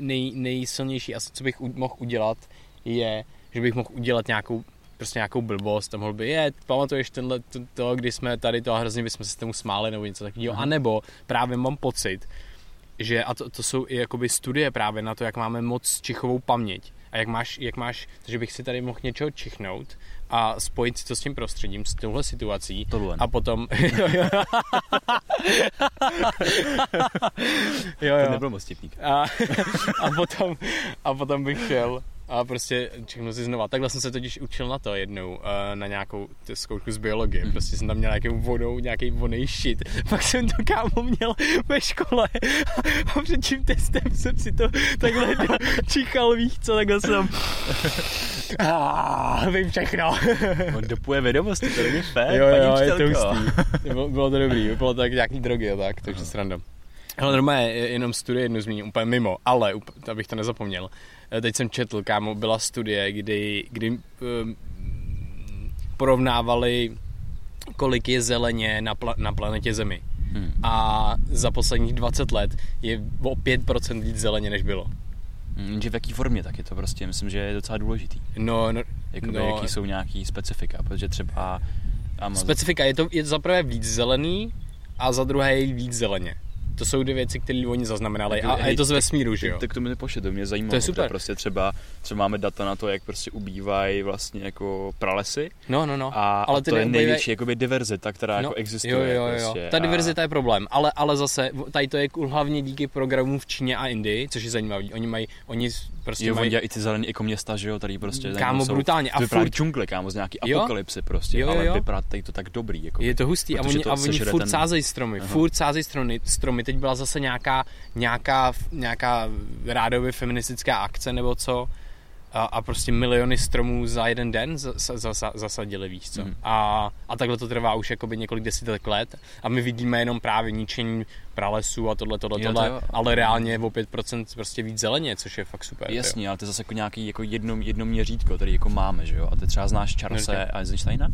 nej, nejsilnější asi, co bych mohl udělat, je, že bych mohl udělat nějakou prostě nějakou blbost a mohl by, je, pamatuješ tenhle, to, to, kdy jsme tady to a hrozně bychom se tomu smáli nebo něco takového, Aha. anebo právě mám pocit, že, a to, to jsou i jakoby studie právě na to, jak máme moc čichovou paměť a jak máš, jak máš, že bych si tady mohl něčeho čichnout a spojit si to s tím prostředím, s touhle situací Tohle. a potom... jo, jo. jo, To jo. nebyl moc. A, a, potom, a potom bych šel a prostě čichnu si znova. Takhle jsem se totiž učil na to jednou, eh, na nějakou zkoušku z biologie. Mhm. Prostě jsem tam měl nějakou vodou, nějaký vonej shit. Pak jsem to kámo měl ve škole a před tím testem jsem si to takhle čichal, víš co, takhle jsem ah, vím všechno. On dopuje vědomosti, to není fér, jo, jo, je to hustý. Bylo, to dobrý, bylo to tak nějaký drogy a tak, takže sranda. Ale normálně jenom studie jednu zmíním, úplně mimo, ale, abych to nezapomněl. Eh, Teď jsem četl, kámo, byla studie, kdy, kdy um, porovnávali, kolik je zeleně na, pla- na planetě Zemi. Hmm. A za posledních 20 let je o 5% víc zeleně, než bylo. Hmm, Že v jaký formě, tak je to prostě, myslím, že je docela důležitý. No, no, Jakoby, no jaký jsou nějaký specifika, protože třeba Amazon, specifika, je to je za prvé víc zelený a za druhé je víc zeleně. To jsou dvě věci, které oni zaznamenali a, a je to z vesmíru, že jo? Tak to mi nepošle, to mě zajímalo. To je super. Prostě třeba, třeba máme data na to, jak prostě ubývají vlastně jako pralesy No, no, no. a, ale a to je neubývají- největší jakoby diverzita, která jako existuje. Jo, jo, jo. Prostě, Ta a- diverzita je problém, ale, ale zase tady to je hlavně díky programům v Číně a Indii, což je zajímavé. Oni mají, oni prostě Jo, mají, dělají i ty zelený jako města, že jo, tady prostě kámo, jsou, brutálně. A furt, džungle, kámo, z nějaký Jo? apokalypsy prostě, Jo, jo, ale jo. vypadá tady to tak dobrý. Jako je to hustý a oni, to a oni furt ten- sázejí stromy, Aha. furt sázejí stromy, stromy. Teď byla zase nějaká, nějaká, nějaká rádově feministická akce nebo co a, a prostě miliony stromů za jeden den za, za, za, zasadili, víš co. Mhm. A, a takhle to trvá už jakoby několik desítek let a my vidíme jenom právě ničení pralesů a tohle, tohle, Jo, to tohle, jo. ale reálně je o 5% prostě víc zeleně, což je fakt super. Jasně, ale to je zase jako nějaký jako jedno, jedno měřítko, který jako máme, že jo? A ty třeba znáš Charlesa Neříkám. Eisensteina?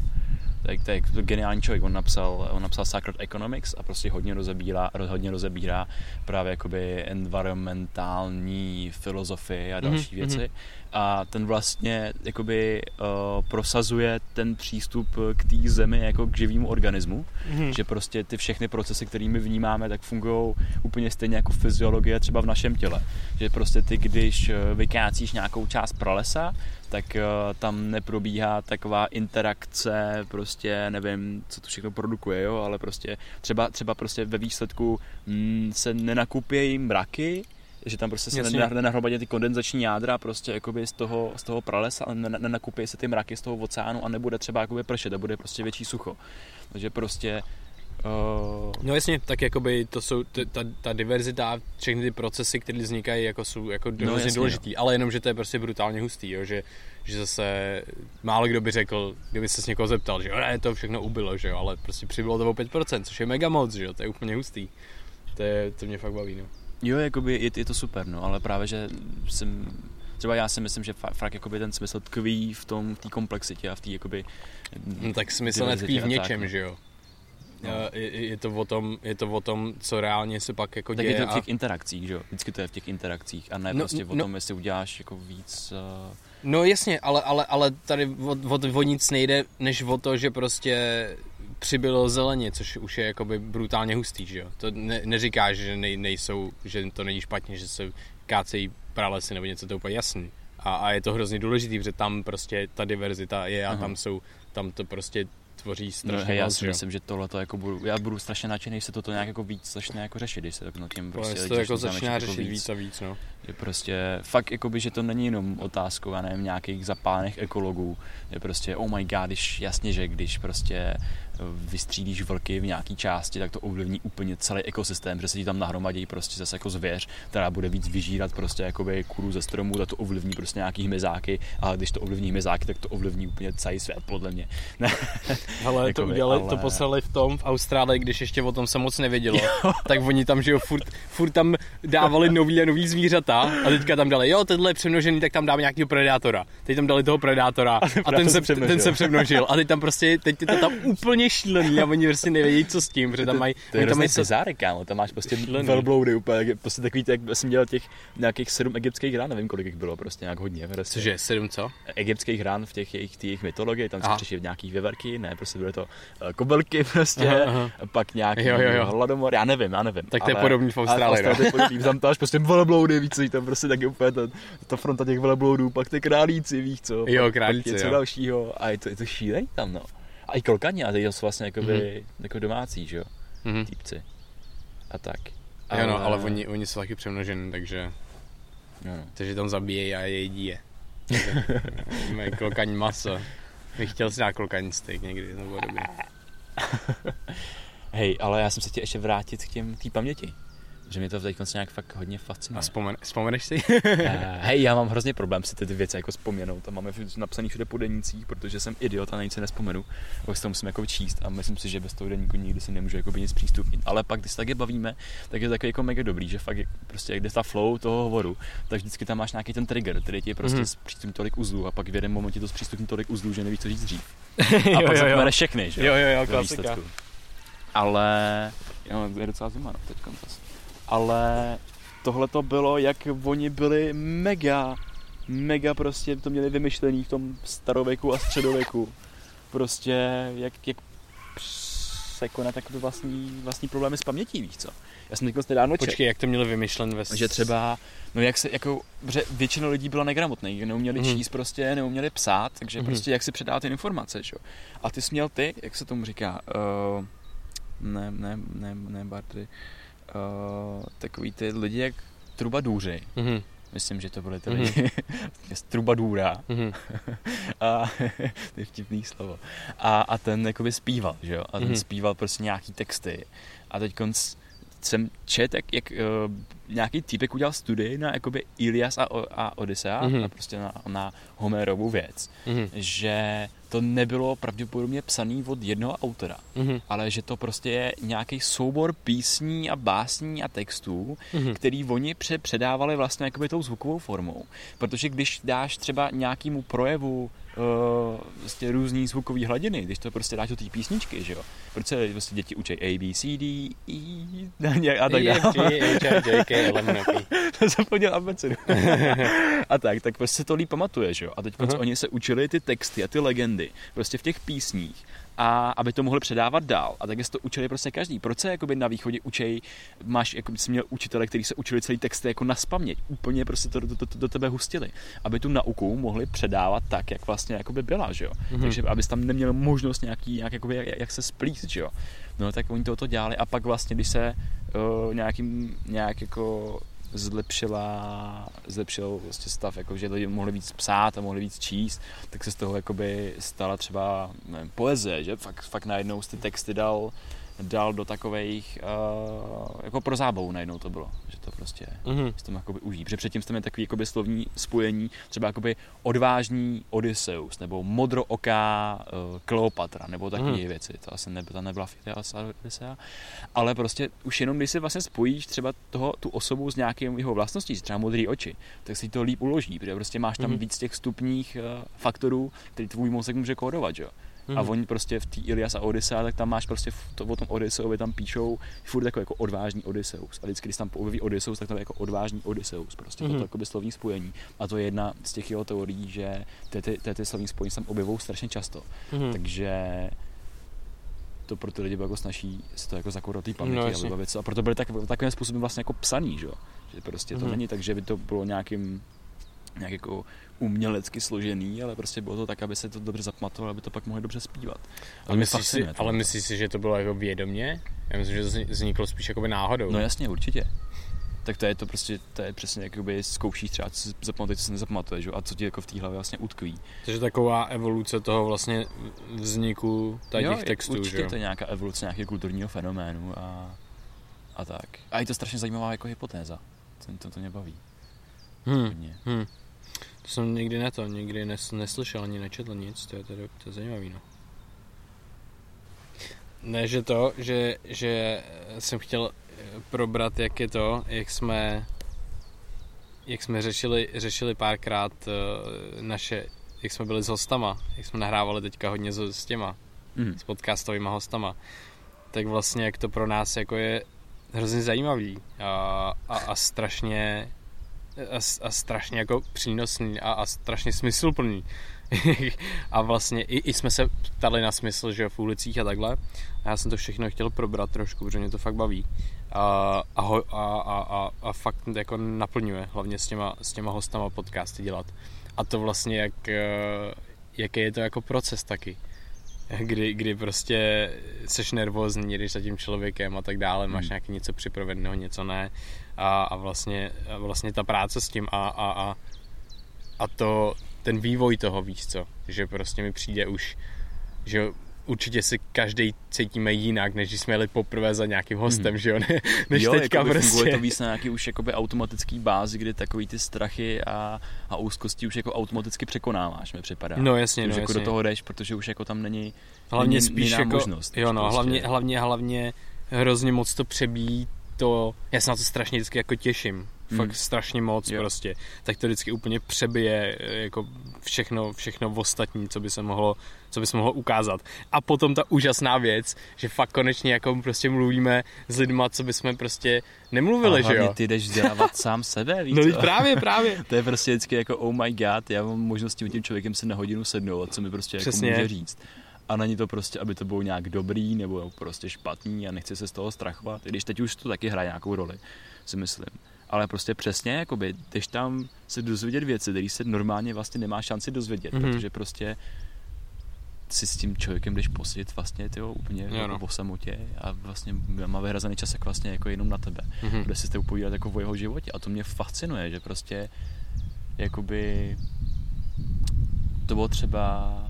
Tak to je to geniální člověk, on napsal, on napsal Sacred Economics a prostě hodně rozebírá, hodně rozebírá právě jakoby environmentální filozofii a další mm-hmm. věci a ten vlastně jakoby uh, prosazuje ten přístup k té zemi jako k živému organismu, mm-hmm. že prostě ty všechny procesy, kterými vnímáme, tak fungují úplně stejně jako fyziologie třeba v našem těle. Že prostě ty, když eh, vykácíš nějakou část pralesa, tak uh, tam neprobíhá taková interakce, prostě nevím, co to všechno produkuje, jo, ale prostě třeba, třeba prostě ve výsledku mm, se nenakupějí mraky, že tam prostě se nenahromadí ty kondenzační jádra prostě jakoby z toho, z toho pralesa, ale nenakupí se ty mraky z toho oceánu a nebude třeba jakoby pršet a bude prostě větší sucho. Takže prostě Uh... No jasně, tak jakoby to jsou t- ta, ta diverzita, všechny ty procesy, které vznikají, jako jsou jako no, hrozně důležitý, jo. ale jenom, že to je prostě brutálně hustý, jo, že, že zase málo kdo by řekl, kdyby se s někoho zeptal, že jo, ne, to všechno ubylo, že jo, ale prostě přibylo to o 5%, což je mega moc, že jo, to je úplně hustý. To, je, to mě fakt baví, no. Jo, jakoby je, je to super, no, ale právě, že jsem, třeba já si myslím, že fakt jakoby ten smysl tkví v tom, v té komplexitě a v té jakoby... No, tak smysl netkví v něčem, tak. že jo? No. Je, je, to o tom, je to o tom, co reálně se pak jako tak děje. Tak je to v těch a... interakcích, že jo? Vždycky to je v těch interakcích a ne no, prostě o no, tom, jestli uděláš jako víc... Uh... No jasně, ale, ale, ale tady o, o, o nic nejde, než o to, že prostě přibylo zeleně, což už je jakoby brutálně hustý, že jo? To ne, neříkáš, že nej, nejsou, že to není špatně, že se kácejí pralesy nebo něco, to je úplně jasný. A, a je to hrozně důležitý, protože tam prostě ta diverzita je a Aha. tam jsou, tam to prostě tvoří strašně no, hej, já si myslím, že tohle to jako budu, já budu strašně nadšený, když se toto nějak jako víc začne jako řešit, když se tak nad tím prostě to jako začne jako řešit jako víc, víc. a víc, no. Je prostě fakt jakoby, že to není jenom otázkou, já nevím, nějakých zapálených ekologů, je prostě oh my god, když jasně, že když prostě vystřídíš vlky v nějaký části, tak to ovlivní úplně celý ekosystém, že se ti tam nahromadí prostě zase jako zvěř, která bude víc vyžírat prostě jakoby kůru ze stromu, tak to ovlivní prostě nějaký hmyzáky, a když to ovlivní hmyzáky, tak to ovlivní úplně celý svět, podle mě. ale to udělali, ale... to poslali v tom v Austrálii, když ještě o tom se moc nevědělo, tak oni tam, že jo, furt, furt tam dávali nový a nový zvířata a teďka tam dali, jo, tenhle je přemnožený, tak tam dáme nějakého predátora. Teď tam dali toho predátora a, a ten, se, ten se přemnožil. A teď tam prostě, teď to tam úplně šílený a oni prostě nevědí, co s tím, protože tam mají... To je tam mají bizár, kámo, tam máš prostě velbloudy úplně, prostě takový, jak jsem dělal těch nějakých sedm egyptských hrán, nevím, kolik jich bylo, prostě nějak hodně. Prostě. Cože, sedm co? Egyptských hrán v těch jejich, těch mytologii, tam se přišli nějaký věverky, ne, prostě byly to uh, kobelky prostě, aha, aha. pak nějaký jo, jo, jo. hladomor, já nevím, já nevím. Tak to je podobný v Austrálii, no. podobný, tam to až prostě velbloudy, víc, tam prostě taky úplně ta, ta fronta těch velbloudů, pak ty králíci, víš co, jo, pak, králíci, něco jo. dalšího a je to, je to šílený tam, no. A i kolkani, a ty jsou vlastně jakoby, mm-hmm. jako domácí, že jo, mm-hmm. týpci. A tak. Ale... Jo no, ale oni, oni jsou taky přemnoženi, takže... No, no. Takže tam zabíjejí a jedí je. Mají klokaní maso. Bych chtěl si dát klokaní steak někdy, to bylo. Hej, ale já jsem se chtěl ještě vrátit k těm té paměti že mě to teď nějak fakt hodně fascinuje. A vzpomen, vzpomeneš si? uh, hej, já mám hrozně problém si ty, ty věci jako vzpomenout a máme napsaný všude po denících, protože jsem idiot a nic se nespomenu, tak si to musím jako číst a myslím si, že bez toho deníku nikdy si nemůžu jako nic přístupnit. Ale pak, když se taky bavíme, tak je to takový jako mega dobrý, že fakt je, prostě jak jde ta flow toho hovoru, tak vždycky tam máš nějaký ten trigger, který ti prostě mm-hmm. zpřístupní tolik uzlů a pak v jeden moment ti to zpřístupní tolik uzlů, že nevíš, co říct dřív. A pak zapomene všechny, že jo? Jo, jo, jo, klasika. Ale jo, je docela zima, no, teďka ale tohle to bylo, jak oni byli mega, mega prostě to měli vymyšlený v tom starověku a středověku. Prostě jak, jak překonat takové vlastní, vlastní problémy s pamětí, víš co? Já jsem teď nedávno čet. Počkej, jak to měli vymyšlen ve... Že třeba, no jak se, jako, že většina lidí byla negramotných, neuměli mm. číst prostě, neuměli psát, takže mm. prostě jak si předát informace, že jo? A ty jsi měl ty, jak se tomu říká, uh, ne, ne, ne, ne, Bartry, uh, takový ty lidi jak trubadůři. Mm-hmm. Myslím, že to byly ty lidi mm-hmm. z trubadůra. Mm-hmm. a to je vtipný slovo. A, a ten jakoby zpíval, že jo? A ten mm-hmm. zpíval prostě nějaký texty. A teď konc jsem čet, jak, jak uh, nějaký týpek udělal studii na jakoby Ilias a, a Odyssea, mm-hmm. na prostě na, na Homerovu věc, mm-hmm. že to nebylo pravděpodobně psaný od jednoho autora, mm-hmm. ale že to prostě je nějaký soubor písní a básní a textů, mm-hmm. který oni předávali vlastně jakoby tou zvukovou formou. Protože když dáš třeba nějakému projevu vlastně různý zvukové hladiny, když to prostě dáš do té písničky, že jo. Proč se prostě děti učí A, B, C, D, E a tak dále. Zapomněl abecedu. a tak, tak prostě se to líp pamatuje, že jo. A teď uh-huh. oni se učili ty texty a ty legendy prostě v těch písních a aby to mohli předávat dál. A tak se to učili prostě každý. Proč se jakoby na východě učej, máš, jako jsi měl učitele, kteří se učili celý texty jako na spaměť, úplně prostě to do, do, do, do tebe hustili, aby tu nauku mohli předávat tak, jak vlastně jakoby byla, že jo. Mm-hmm. Takže abys tam neměl možnost nějaký, nějak, jakoby, jak, jak se splíst, že jo. No tak oni to dělali a pak vlastně, když se uh, nějakým, nějak jako zlepšila, zlepšil vlastně stav, jako, že lidi mohli víc psát a mohli víc číst, tak se z toho jakoby stala třeba nevím, poezie, že? Fakt, fakt najednou ty texty dal dal do takových, uh, jako pro zábavu najednou to bylo, že to prostě mm-hmm. si to jakoby užít. Protože předtím jste měli takový jakoby slovní spojení, třeba jakoby odvážný Odysseus, nebo modrooká uh, Kleopatra, nebo takové mm-hmm. věci. To asi nebyla, ta nebyla Odysea. Ale prostě už jenom, když si vlastně spojíš třeba toho, tu osobu s nějakým jeho vlastností, třeba modrý oči, tak si to líp uloží, protože prostě máš tam mm-hmm. víc těch stupních uh, faktorů, který tvůj mozek může kódovat, že jo. Mm-hmm. A mhm. oni prostě v té Ilias a Odyssea, tak tam máš prostě to, o tom Odysseovi tam píšou furt jako, jako odvážný Odysseus. A vždycky, když tam objeví Odysseus, tak to je jako odvážný Odysseus. Prostě mm-hmm. to, mhm. slovní spojení. A to je jedna z těch jeho teorií, že ty, ty, ty, ty slovní spojení se tam objevují strašně často. Mm-hmm. Takže to pro ty lidi bylo jako snaží se to jako zakourat té paměti no, a vybavit A proto byly tak, takovým způsobem vlastně jako psaný, že? že prostě to mm-hmm. není tak, že by to bylo nějakým nějak jako umělecky složený, ale prostě bylo to tak, aby se to dobře zapamatovalo, aby to pak mohli dobře zpívat. Ale, myslíš si, ale myslíš si, že to bylo jako vědomě? Já myslím, že to vzniklo spíš jako náhodou. No jasně, určitě. Tak to je to prostě, to je přesně jakoby zkoušíš třeba, co si zapamatuješ, co se nezapamatuješ, a co ti jako v té hlavě vlastně utkví. Takže taková evoluce toho vlastně vzniku těch jo, textů, určitě že to je nějaká evoluce nějakého kulturního fenoménu a, a tak. A je to strašně zajímavá jako hypotéza. To, to, to mě baví. Hmm. Hmm. To jsem nikdy ne to, nikdy nes, neslyšel ani nečetl nic, to je, to, je, to je zajímavý, no. Ne, že to, že, že jsem chtěl eh, probrat, jak je to, jak jsme jak jsme řešili, řešili párkrát uh, naše, jak jsme byli s hostama, jak jsme nahrávali teďka hodně s, s těma, mm. s podcastovými hostama, tak vlastně jak to pro nás jako je hrozně zajímavý a, a, a strašně a, a strašně jako přínosný a, a strašně smysluplný. a vlastně i, i jsme se ptali na smysl, že v ulicích a takhle. A já jsem to všechno chtěl probrat trošku, protože mě to fakt baví. A, a, a, a, a fakt jako naplňuje, hlavně s těma, s těma hostama podcasty dělat. A to vlastně, jak, eh, jaký je to jako proces taky. Kdy, kdy prostě seš nervózní, když za tím člověkem a tak dále, máš hmm. nějaký něco připraveného, něco ne a, a, vlastně, a vlastně ta práce s tím a, a, a, a to, ten vývoj toho, víš co, že prostě mi přijde už, že určitě si každý cítíme jinak, než když jsme jeli poprvé za nějakým hostem, hmm. že jo, ne, než jo, teďka prostě. Funguje to víc na nějaký už jakoby automatický bázi, kdy takový ty strachy a, a úzkosti už jako automaticky překonáváš, mi připadá. No jasně, už no, jako jasně. do toho jdeš, protože už jako tam není Hlavně není, spíš jako, možnost. Jo no, prostě. hlavně, hlavně, hlavně hrozně moc to přebíjí to, já se na to strašně vždycky jako těším, fakt hmm. strašně moc jo. prostě, tak to vždycky úplně přebije eh, jako všechno, všechno ostatní, co by se mohlo, co by se mohlo ukázat. A potom ta úžasná věc, že fakt konečně jako prostě mluvíme s lidma, co by jsme prostě nemluvili, že jo? ty jdeš vzdělávat sám sebe, víš No právě, právě. to je prostě vždycky jako oh my god, já mám možnost tím, tím člověkem se na hodinu sednout, co mi prostě jako Přesně. jako může říct a není to prostě, aby to bylo nějak dobrý nebo prostě špatný a nechci se z toho strachovat, i když teď už to taky hraje nějakou roli, si myslím. Ale prostě přesně, jakoby, jdeš tam se dozvědět věci, které se normálně vlastně nemá šanci dozvědět, mm-hmm. protože prostě si s tím člověkem jdeš posit vlastně tyjo, úplně jo, no. po samotě a vlastně má vyhrazený čas jak vlastně jako jenom na tebe, mm-hmm. kde si s tebou povídat jako o jeho životě a to mě fascinuje, že prostě jakoby to bylo třeba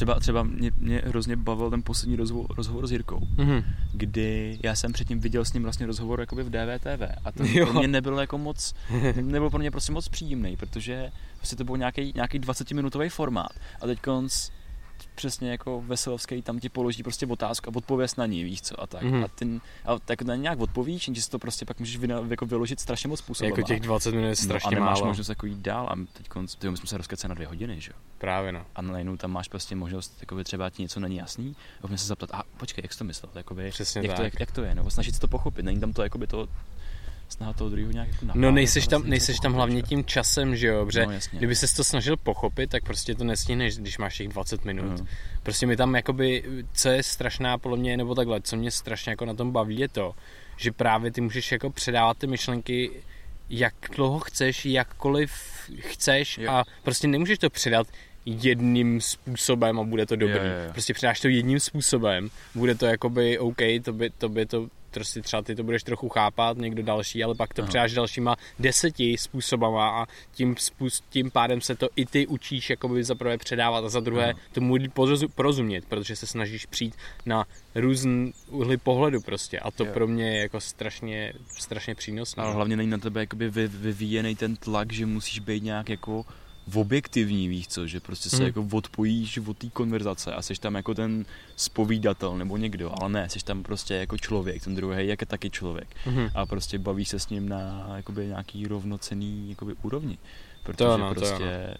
třeba, třeba mě, mě hrozně bavil ten poslední rozhovor, rozhovor s Jirkou, mm-hmm. kdy já jsem předtím viděl s ním vlastně rozhovor jakoby v DVTV a to pro mě nebylo jako moc, nebyl pro mě prostě moc příjemný, protože prostě to byl nějaký, nějaký 20-minutový formát a teď konc přesně jako Veselovský tam ti položí prostě otázku a odpověz na ní, víš co, a tak. Mhm. A, ty, a tak na ní nějak odpovíš, jenže si to prostě pak můžeš vyna, jako vyložit strašně moc způsobů. Jako těch 20 minut je strašně no, a nemáš málo. možnost jako jít dál a teď konc, tyjo, my jsme se rozkecali na dvě hodiny, že jo. Právě no. A najednou tam máš prostě možnost, jakoby třeba ti něco není jasný, a se zeptat, a počkej, jak jsi to myslel, jakoby, Přesně jak, to, tak. jak, jak, to je, nebo snažit se to pochopit, není tam to jakoby to snaha toho druhého nějak jako No nejseš tam, vlastně nejseš něco tam hlavně tím časem, že jo, protože No, jasně. kdyby ses to snažil pochopit, tak prostě to nestihneš, když máš těch 20 minut. Mhm. Prostě mi tam jakoby, co je strašná podle mě, nebo takhle, co mě strašně jako na tom baví je to, že právě ty můžeš jako předávat ty myšlenky jak dlouho chceš, jakkoliv chceš Jo. a prostě nemůžeš to předat jedním způsobem a bude to dobrý. Jo, jo, jo. Prostě předáš to jedním způsobem, bude to jakoby OK, to by, to by to prostě třeba ty to budeš trochu chápat, někdo další, ale pak to Aha. předáš dalšíma deseti způsobama a tím, způs- tím pádem se to i ty učíš jakoby za prvé předávat a za druhé Aha. tomu porozumět, protože se snažíš přijít na různý úhly pohledu prostě a to Jo. pro mě je jako strašně, strašně přínosné. Ale hlavně není na tebe jakoby vy, vyvíjený ten tlak, že musíš být nějak jako objektivní, víš co, že prostě se Mhm. jako odpojíš od té konverzace a jsi tam jako ten spovídatel nebo někdo, ale ne, jsi tam prostě jako člověk, ten druhý jak je taky člověk Mhm. a prostě bavíš se s ním na jakoby nějaký rovnocený jakoby úrovni, protože To ano, to prostě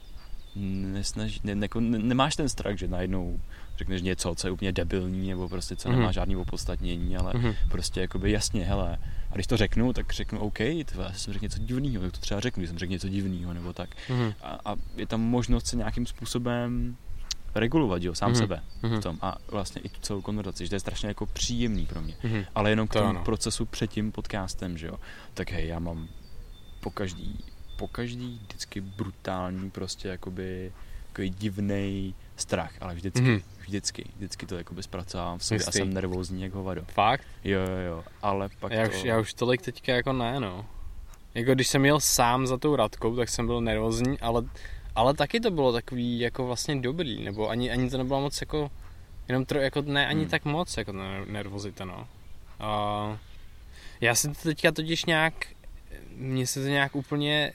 nesnaží, ne, jako, ne, nemáš ten strach, že najednou řekneš něco, co je úplně debilní, nebo prostě co Mhm. nemá žádný opodstatnění, ale Mhm. prostě jakoby jasně, hele, a když to řeknu, tak řeknu OK, tvé, já jsem řekl něco divného, tak to třeba řeknu, že jsem řekl něco divného, nebo tak. Mhm. A, a, je tam možnost se nějakým způsobem regulovat, jo, sám Mhm. sebe Mhm. v tom a vlastně i tu celou konverzaci, že to je strašně jako příjemný pro mě. Mhm. Ale jenom k To tomu ano. procesu před tím podcastem, že jo, tak hej, já mám po každý, po každý vždycky brutální prostě jakoby takový divný strach, ale vždycky, Mhm. Vždycky, vždycky to jakoby zpracovám v sobě a jsem nervózní jak hovado. Fakt? Jo, jo, jo, ale pak Já to... už, já už tolik teďka jako ne, no. Jako když jsem jel sám za tou Radkou, tak jsem byl nervózní, ale, ale taky to bylo takový jako vlastně dobrý, nebo ani, ani to nebylo moc jako, jenom tro, jako ne ani Hmm. tak moc jako ner- nervozita, no. A já jsem to teďka totiž nějak, mně se to nějak úplně,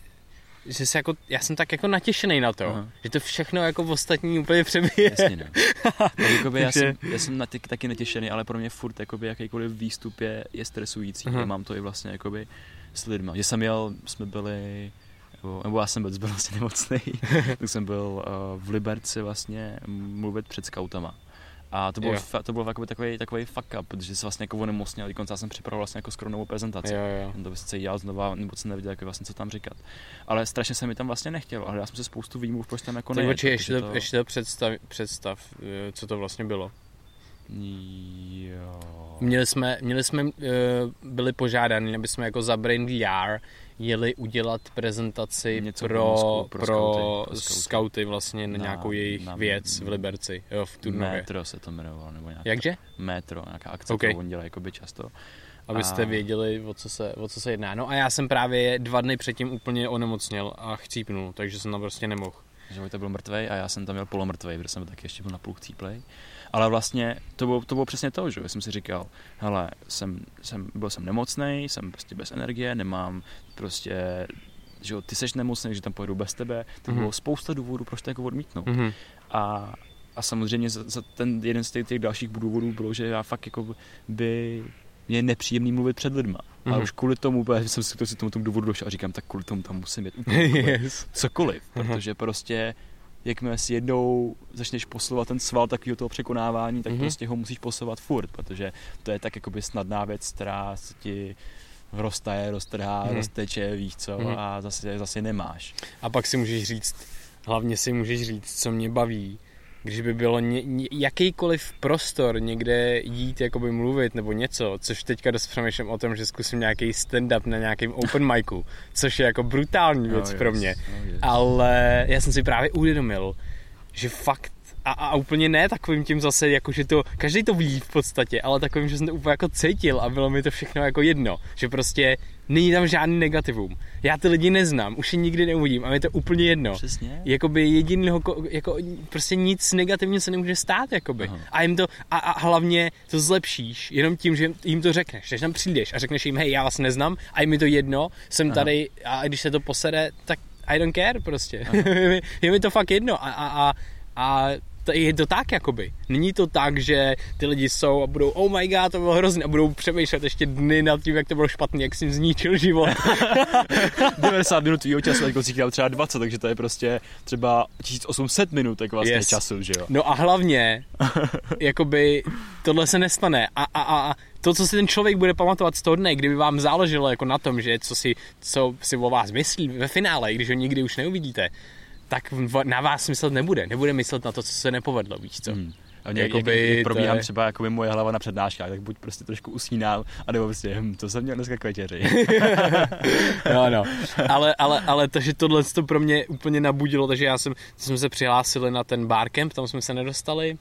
že se jako, já jsem tak jako natěšený na to, Aha. že to všechno jako v ostatní úplně přebije. Jasně, no. Tak jakoby já, jsem, já jsem na ty, taky netěšený, ale pro mě furt jakoby jakýkoliv výstup je, je stresující. Aha. A mám to i vlastně jakoby s lidma. Že jsem jel, jsme byli, nebo, nebo já jsem byl, byl vlastně nemocný, tak jsem byl uh, v Liberci vlastně mluvit před skautama. A to bylo, Jo. fa, to bylo takový, takový, takový fuck up, protože se vlastně jako onemocněl, dokonce já jsem připravil vlastně jako skoro novou prezentaci. Jo, jo. Jsem to by sice dělal znova, nebo jsem nevěděl, jako vlastně, co tam říkat. Ale strašně se mi tam vlastně nechtělo, ale já jsem se spoustu výmluv, proč tam jako počkej, ještě to, ještě představ, představ, eh, co to vlastně bylo. Jo. Měli jsme, měli jsme uh, byli požádaní, aby jsme jako za Brain VR jeli udělat prezentaci Něco pro, bonusku pro, pro skauty, pro skauty. skauty vlastně na, Na- nějakou jejich na- věc v Liberci, jo, v Turnově. Metro se to jmenovalo, nebo nějak. Jakže? Metro, nějaká akce, OK. kterou oni dělají jakoby často. Abyste A- věděli, o co, se, o co se jedná. No a já jsem právě dva dny předtím úplně onemocněl a chcípnul, takže jsem tam prostě nemohl. Že Vojta byl mrtvej a já jsem tam měl polomrtvej, protože jsem taky ještě byl na půl chcíplej. Ale vlastně to bylo, to bylo přesně to, že jsem si říkal, hele, jsem, jsem, byl jsem nemocný, jsem prostě bez energie, nemám prostě, že jo, ty seš nemocný, že tam pojedu bez tebe, tak Mhm. bylo spousta důvodů, proč to jako odmítnout. Mhm. A, a samozřejmě za, za ten jeden z těch, těch dalších důvodů bylo, že já fakt jako by mě je nepříjemný mluvit před lidma. Mm-hmm. Ale Mhm. už kvůli tomu, jsem si to si tomu, tomu důvodu došel a říkám, tak kvůli tomu tam musím jít úplně cokoliv, yes. cokoliv Aha. protože prostě jakmile si jednou začneš posilovat ten sval takového toho překonávání, tak Mhm. prostě ho musíš posilovat furt, protože to je tak jakoby snadná věc, která se ti roztaje, roztrhá, Mhm. rozteče, víš co, Mhm. a zase, zase nemáš. A pak si můžeš říct, hlavně si můžeš říct, co mě baví, když by bylo ně, ně, jakýkoliv prostor někde jít jakoby mluvit nebo něco, což teďka dost přemýšlím o tom, že zkusím nějaký stand-up na nějakém open micu, což je jako brutální věc No, pro yes, mě. no, yes. Ale já jsem si právě uvědomil, že fakt a, a úplně ne takovým tím zase, jako že to, každý to ví v podstatě, ale takovým, že jsem to úplně jako cítil a bylo mi to všechno jako jedno, že prostě není tam žádný negativum. Já ty lidi neznám, už je nikdy neuvidím a mi je to úplně jedno. Přesně. Jakoby jedinýho, ko- jako prostě nic negativního se nemůže stát, jakoby. Aha. A jim to, a, a hlavně to zlepšíš jenom tím, že jim to řekneš. Když tam přijdeš a řekneš jim, hej, já vás neznám a je mi to jedno, jsem Aha. tady a když se to posede, tak I don't care prostě. je, mi, je mi to fakt jedno a, a, a, a to je to tak, jakoby. Není to tak, že ty lidi jsou a budou, oh my god, to bylo hrozné a budou přemýšlet ještě dny nad tím, jak to bylo špatný, jak jsi jim zničil život. 90 minut tvýho času, teď si třeba 20, takže to je prostě třeba 1800 minut tak vlastně Yes. času, že jo? No a hlavně, jakoby, tohle se nestane. A, a, a, a to, co si ten člověk bude pamatovat z toho dne, kdyby vám záleželo jako na tom, že co si, co si o vás myslí ve finále, když ho nikdy už neuvidíte, tak na vás myslet nebude. Nebude myslet na to, co se nepovedlo, víš co? Hmm. A Jakoby jakoby, jak, jak probíhám je- třeba jakoby moje hlava na přednáškách, tak buď prostě trošku usínám, anebo prostě, hm, to jsem měl dneska k večeři. No, no. Ale, ale, ale takže tohle to pro mě úplně nabudilo, takže já jsem, jsme se přihlásili na ten barcamp, tam jsme se nedostali.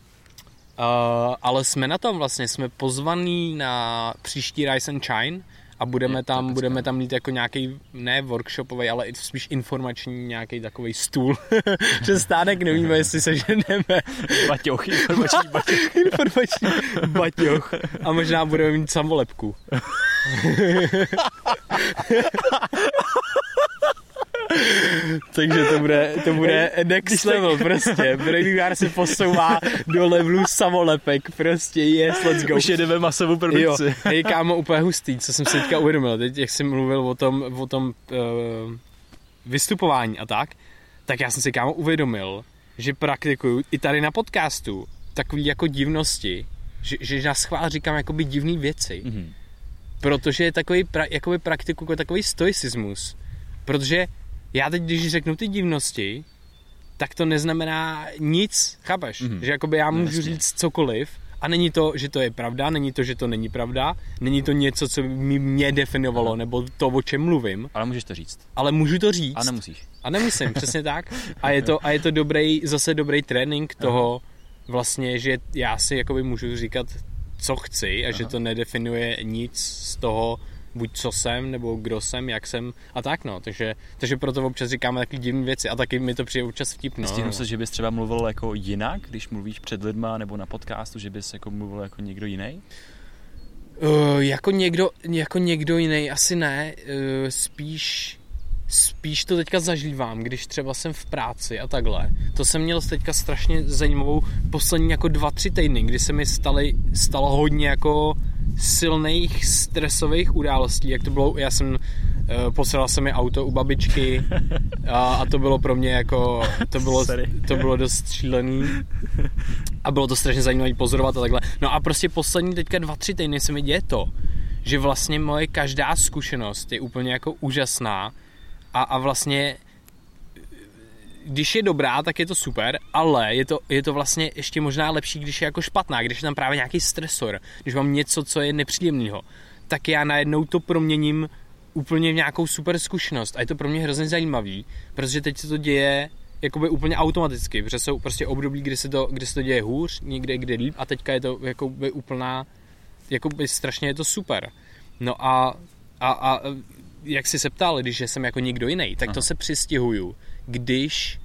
Uh, ale jsme na tom vlastně, jsme pozvaný na příští Rise and Shine a budeme tam, budeme tam mít jako nějaký, ne workshopový, ale spíš informační nějaký takový stůl. Že stánek nevíme, jestli se ženeme. baťoch, informační baťoch. informační baťoch. A možná budeme mít samolepku. Takže to bude, to bude next level prostě. Brainware se posouvá do levelu samolepek. Prostě yes, let's go. Už jedeme masovou Jo, produkci. hej kámo, úplně hustý, co jsem si teďka uvědomil, teď jak jsem mluvil o tom, o tom uh, vystupování a tak, tak já jsem si kámo uvědomil, že praktikuju i tady na podcastu takový jako divnosti, že, že na schvál říkám jakoby divný věci, Mhm. protože je takový, pra, jakoby praktikuju jako takový stoicismus, protože já teď, když řeknu ty divnosti, tak to neznamená nic, chápeš? Mhm. Že jakoby já No, můžu jasně. říct cokoliv a není to, že to je pravda, není to, že to není pravda, není to něco, co by mi- mě definovalo, nebo to, o čem mluvím, Ale můžeš to říct. ale můžu to říct. A nemusíš. A nemusím, přesně tak. A je to, a je to dobrý, zase dobrý trénink toho vlastně, že já si jakoby můžu říkat, co chci a že to nedefinuje nic z toho, buď co jsem, nebo kdo jsem, jak jsem a tak no. Takže, takže proto občas říkáme takové divné věci a taky mi to přijde občas vtipno. Stihnu se, že bys třeba mluvil jako jinak, když mluvíš před lidma nebo na podcastu, že bys jako mluvil jako někdo jiný? Uh, jako, někdo, jako někdo jiný, asi ne. Uh, spíš, spíš to teďka zažívám, když třeba jsem v práci a takhle. To jsem měl teďka strašně zajímavou poslední jako dva, tři týdny, kdy se mi staly, stalo hodně jako silných stresových událostí, jak to bylo, já jsem uh, posílal se mi auto u babičky a, a to bylo pro mě jako, to bylo, Sorry. to bylo dost šílený a bylo to strašně zajímavé pozorovat a takhle. No a prostě poslední teďka dva, tři týdny se mi děje to, že vlastně moje každá zkušenost je úplně jako úžasná a, a vlastně když je dobrá, tak je to super, ale je to, je to vlastně ještě možná lepší, když je jako špatná, když je tam právě nějaký stresor, když mám něco, co je nepříjemného, tak já najednou to proměním úplně v nějakou super zkušenost a je to pro mě hrozně zajímavý, protože teď se to děje jakoby úplně automaticky, protože jsou prostě období, kdy se to, kdy se to děje hůř, někde, kde líp a teďka je to jakoby úplná, jakoby strašně je to super. No a, a, a jak jsi se ptal, když jsem jako někdo jiný, tak to Aha. se přistihuju, když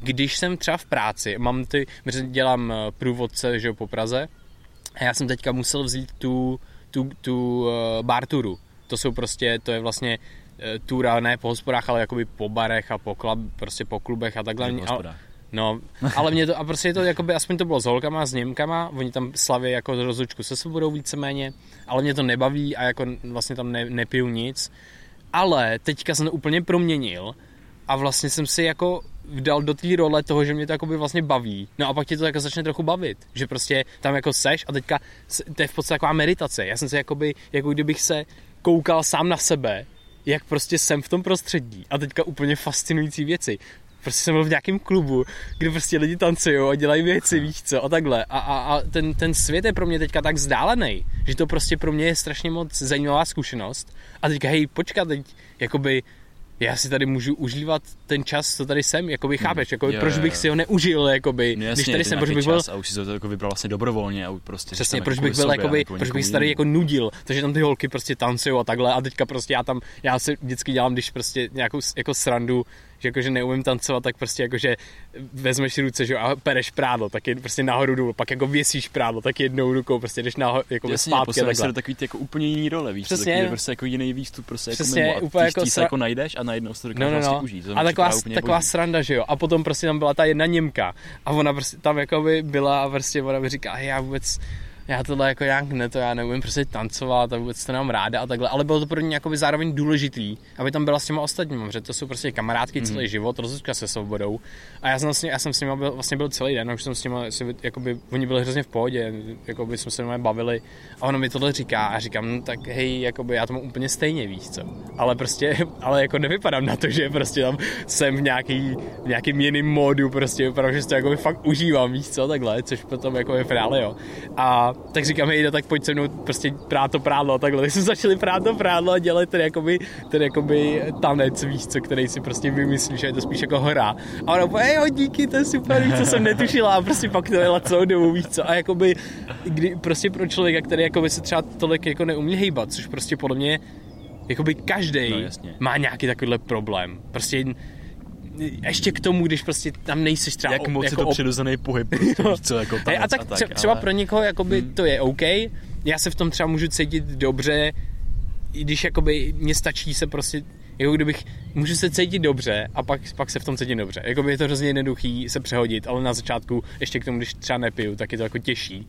když jsem třeba v práci, mám ty, dělám eh, průvodce že jo, po Praze a já jsem teďka musel vzít tu, tu, tu uh, bar turu. To jsou prostě, to je vlastně uh, tura ne po hospodách, ale jakoby po barech a po, klub, prostě po klubech a takhle. Nebo Ale- hospodách. No, ale mě to, a prostě je to, jakoby, aspoň to bylo s holkama, s Němkama, oni tam slaví jako rozlučku se svobodou víceméně, ale mě to nebaví a jako vlastně tam ne, nepiju nic. Ale teďka jsem to úplně proměnil a vlastně jsem si jako vdal do té role toho, že mě to jakoby vlastně baví. No a pak tě to jako začne trochu bavit, že prostě tam jako seš a teďka to je v podstatě taková meditace. Já jsem si jakoby, jako kdybych se koukal sám na sebe, jak prostě jsem v tom prostředí a teďka úplně fascinující věci. Prostě jsem byl v nějakém klubu, kde prostě lidi tancují a dělají věci, víš co, a takhle. A, a, a ten, ten svět je pro mě teďka tak vzdálený, že to prostě pro mě je strašně moc zajímavá zkušenost. A teďka, hej, počkat, teď, jakoby, já si tady můžu užívat ten čas, co tady jsem, jakoby chápeš, jakoby, Jo, proč jo, bych si ho neužil, jakoby, No jasně, když tady jsem, proč bych byl, A už si to jako vybral vlastně dobrovolně a už prostě... Přesně, proč jako bych byl sobě, jakoby, kvůli proč bych se tady jako nudil, takže tam ty holky prostě tancují a takhle a teďka prostě já tam, já si vždycky dělám, když prostě nějakou jako srandu, že jakože neumím tancovat, tak prostě jakože vezmeš ruce, že jo, a pereš prádlo, tak je prostě nahoru dolů, pak jako věsíš prádlo, tak jednou rukou prostě jdeš nahoru, jako Jasně, zpátky posuneš se do takový ty jako úplně jiný role, víš, Přesně. Takový, prostě jako jiný výstup, prostě Přesně, jako mimo, a úplně ty, jako se jako najdeš a najednou si to No, dokážeš no, vlastně no. užít. To A taková, taková boží. sranda, že jo. A potom prostě tam byla ta jedna Němka. A ona prostě tam jako by byla a prostě ona mi říká, "Hej, já vůbec já tohle jako nějak ne, to já neumím prostě tancovat a vůbec to nemám ráda a takhle, ale bylo to pro mě jakoby zároveň důležitý, aby tam byla s těma ostatními, protože to jsou prostě kamarádky mm. celý život, rozlučka se svobodou a já jsem vlastně, já jsem s nimi byl, vlastně byl celý den, a už jsem s nimi, si, jakoby, oni byli hrozně v pohodě, jakoby jsme se normálně bavili a ona mi tohle říká a říkám, no, tak hej, jakoby já to mám úplně stejně, víš co, ale prostě, ale jako nevypadám na to, že prostě tam jsem v nějaký, v nějakým jiným módu, prostě vypadám, že si to jakoby fakt užívám, víš co, takhle, což potom jako je finále, jo. A tak říkám, hej, no, tak pojď se mnou prostě prát to prádlo a takhle. Tak jsme začali prát to prádlo a dělat ten jakoby, ten jakoby tanec, víš co, který si prostě vymyslíš a je to spíš jako hra. A ona po, hej, jo, díky, to je super, víš co, jsem netušila a prostě pak to jela celou dobu, víš co. A jakoby, kdy, prostě pro člověka, který jakoby se třeba tolik jako neumí hejbat, což prostě podle mě jakoby každý No, jasně. má nějaký takovýhle problém. Prostě ještě k tomu, když prostě tam nejseš třeba Jak moc jako je to op- přirozený pohyb, prostě, víš co, jako Hej, a tanec tak, tře- třeba ale- pro někoho jakoby Hmm. to je OK, já se v tom třeba můžu cítit dobře, i když jakoby mě stačí se prostě, jako kdybych, můžu se cítit dobře a pak, pak se v tom cítím dobře. Jakoby je to hrozně jednoduchý se přehodit, ale na začátku, ještě k tomu, když třeba nepiju, tak je to jako těžší.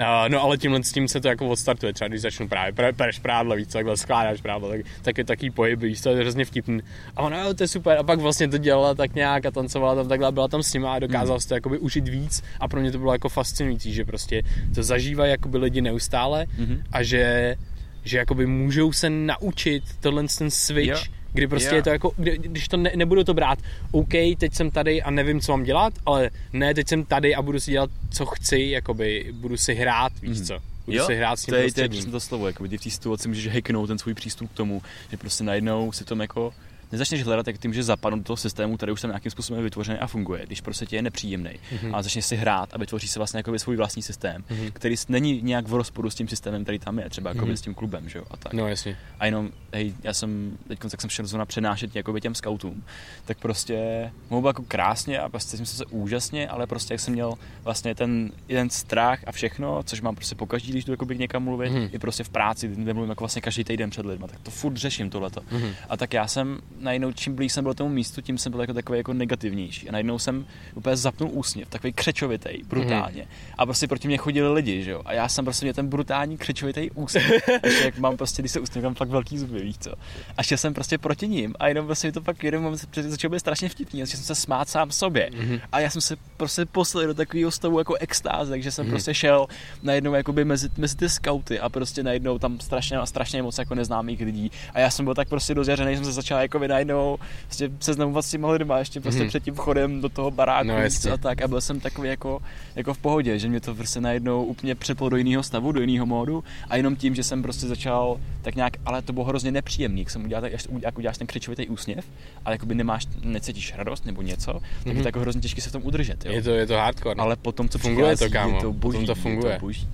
Uh, no ale tímhle s tím se to jako odstartuje, třeba když začnu právě, pre, pereš prádlo, víc, takhle skládáš prádlo, tak, tak je taký pohyb, víš, to je hrozně vtipný. A ona, jo, to je super, a pak vlastně to dělala tak nějak a tancovala tam takhle, byla tam s nima a dokázala si to jakoby užít víc a pro mě to bylo jako fascinující, že prostě to zažívají jakoby lidi neustále Mhm. a že, že jakoby můžou se naučit tohle ten switch, Jo. Kdy prostě Jo. je to jako, kdy, když to ne, nebudu to brát, OK, teď jsem tady a nevím, co mám dělat, ale ne, teď jsem tady a budu si dělat, co chci, jakoby budu si hrát, víš co, budu Jo, si hrát s tím to je, to je přesně to slovo, jako ty v té situaci můžeš hacknout ten svůj přístup k tomu, že prostě najednou si tom jako nezačneš hledat, jak ty můžeš zapadnout do toho systému, který už tam nějakým způsobem je vytvořený a funguje, když prostě ti je nepříjemný. Mhm. Mm-hmm. A začneš si hrát a vytvoříš si vlastně svůj vlastní systém, Mhm. mm-hmm. který není nějak v rozporu s tím systémem, který tam je, třeba Mhm. s tím klubem, že jo, a tak. No jasně. A jenom, hej, já jsem, teď jak jsem šel zrovna přenášet jakoby těm scoutům, tak prostě bylo jako krásně a prostě jsem se úžasně, ale prostě jak jsem měl vlastně ten jeden strach a všechno, což mám prostě pokaždý, když jdu jakoby někam mluvit, Mhm. mm. i prostě v práci, kde mluvím jako vlastně každý týden před lidma, tak to furt řeším tohleto. Mhm. A tak já jsem najednou, čím blíž jsem byl tomu místu, tím jsem byl jako takový jako negativnější. A najednou jsem úplně zapnul úsměv, takový křečovitý, brutálně. A prostě proti mě chodili lidi, že jo. A já jsem prostě měl ten brutální křečovitý úsměv. Ještě jak mám prostě, když se usměvám, fakt velký zuby, víš co. A šel jsem prostě proti ním a jenom prostě mi to pak jeden moment začalo být strašně vtipný, že jsem se smát sám sobě. Mhm. A já jsem se prostě poslal do takového stavu jako extáze, takže jsem prostě šel najednou jakoby mezi, mezi ty skauty a prostě najednou tam strašně, strašně moc jako neznámých lidí. A já jsem byl tak prostě rozjařený, že jsem se začal jako najednou prostě seznamovat s těma lidma ještě prostě Mhm. před tím vchodem do toho baráku No, jasně. a tak. A byl jsem takový jako, jako v pohodě, že mě to prostě najednou úplně přeplo do jiného stavu, do jiného módu a jenom tím, že jsem prostě začal tak nějak, ale to bylo hrozně nepříjemný, jak jsem udělal, tak, jak uděláš ten křičovitý úsměv, ale jakoby nemáš, necítíš radost nebo něco, tak Mhm. je to jako hrozně těžké se v tom udržet. Jo? Je to, je to hardcore. no. Ale potom, co Funguje to, kámo. je to boží, Potom to funguje. Je to boží.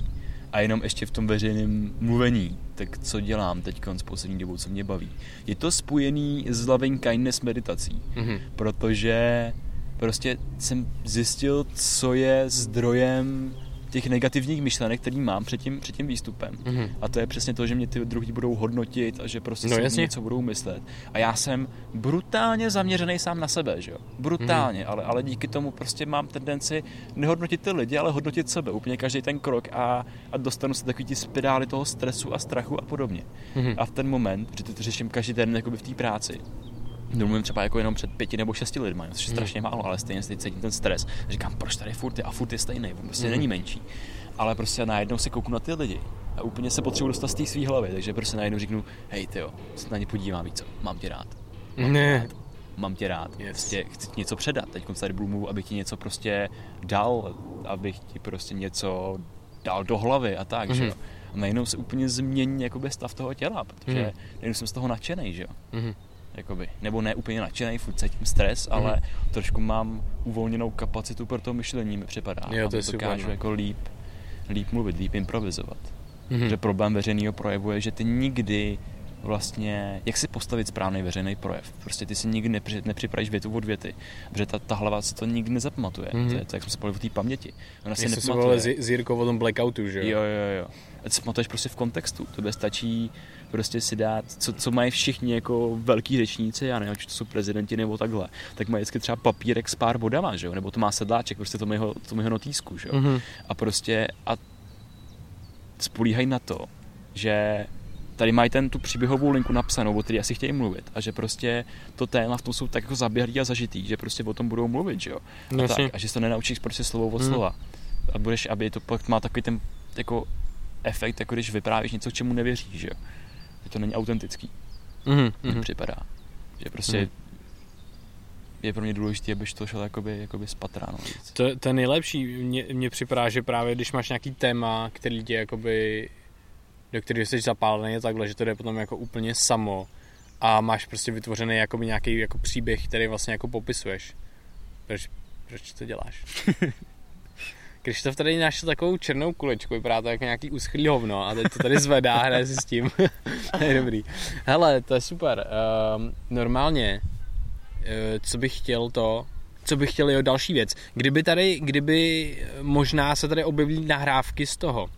A jenom ještě v tom veřejném mluvení, tak co dělám teď s poslední dobou, co mě baví. Je to spojený s loving kindness meditací, Mhm. protože prostě jsem zjistil, co je zdrojem těch negativních myšlenek, který mám před tím, před tím výstupem. Mhm. A to je přesně to, že mě ty druhý budou hodnotit a že prostě No si něco budou myslet. A já jsem brutálně zaměřený sám na sebe, že jo? Brutálně, Mhm. ale, ale díky tomu prostě mám tendenci nehodnotit ty lidi, ale hodnotit sebe. Úplně každý ten krok a, a dostanu se takový ty spirály toho stresu a strachu a podobně. Mhm. A v ten moment, protože to řeším každý den jakoby v té práci, Mluvím třeba jako jenom před pěti nebo šesti lidmi, což je Mhm. strašně málo, ale stejně si cítím ten stres. A říkám, proč tady furt je a furt je stejný, on prostě Mhm. není menší. Ale prostě najednou se kouknu na ty lidi a úplně se potřebuji dostat z té své hlavy, takže prostě najednou řeknu, hej ty jo, se na ně podívám, víc mám tě rád. Mám tě Ne. rád. Mám tě rád. Yes. Prostě chci ti něco předat. Teď tady budu mluvit, abych ti něco prostě dal, abych ti prostě něco dal do hlavy a tak, mm-hmm. že Mhm. jo. A najednou se úplně změní jakoby stav toho těla, protože Mhm. najednou jsem z toho nadšený, že jo. Mhm. Jakoby. Nebo ne úplně nadšený, furt cítím stres, Mhm. ale trošku mám uvolněnou kapacitu pro to myšlení, mi připadá. Jo, to A je super, dokážu no. jako líp, líp mluvit, líp improvizovat. Mhm. Že problém veřejného projevu je, že ty nikdy vlastně, jak si postavit správný veřejný projev. Prostě ty si nikdy nepři, nepřipravíš větu od věty, protože ta, ta hlava se to nikdy nezapamatuje. Mm-hmm. To je to, jak jsme se o té paměti. Ona si nepamatuje. Se s Jirkou o tom blackoutu, že jo? Jo, jo, jo. A si pamatuješ prostě v kontextu. To stačí prostě si dát, co, co mají všichni jako velký řečníci, já nevím, či to jsou prezidenti nebo takhle, tak mají vždycky třeba papírek s pár bodama, že jo? nebo to má sedláček, prostě to mého, to mého notýsku, že jo? Mm-hmm. a prostě a spolíhají na to, že tady mají ten tu příběhovou linku napsanou, o který asi chtějí mluvit a že prostě to téma v tom jsou tak jako zaběhlý a zažitý, že prostě o tom budou mluvit, že jo. A, tak, a že se to nenaučíš prostě slovo od slova. A budeš, aby to pak má takový ten jako efekt, jako když vyprávíš něco, čemu nevěříš, že jo. Že to není autentický. Mm-hmm. Mně připadá. Že prostě mm. je pro mě důležité, abyš to šel jakoby, jakoby spatráno. To, to je nejlepší. Mně, mně připadá, že právě když máš nějaký téma, který tě jakoby do kterého jsi zapálený takhle, že to jde potom jako úplně samo a máš prostě vytvořený nějaký jako příběh, který vlastně jako popisuješ. Proč, proč to děláš? To tady našel takovou černou kulečku, vypadá to jako nějaký uschlý hovno a teď to tady zvedá, hraje si s tím. to je dobrý. Hele, to je super. Uh, normálně, uh, co bych chtěl to, co bych chtěl, jo, další věc. Kdyby tady, kdyby možná se tady objevily nahrávky z toho,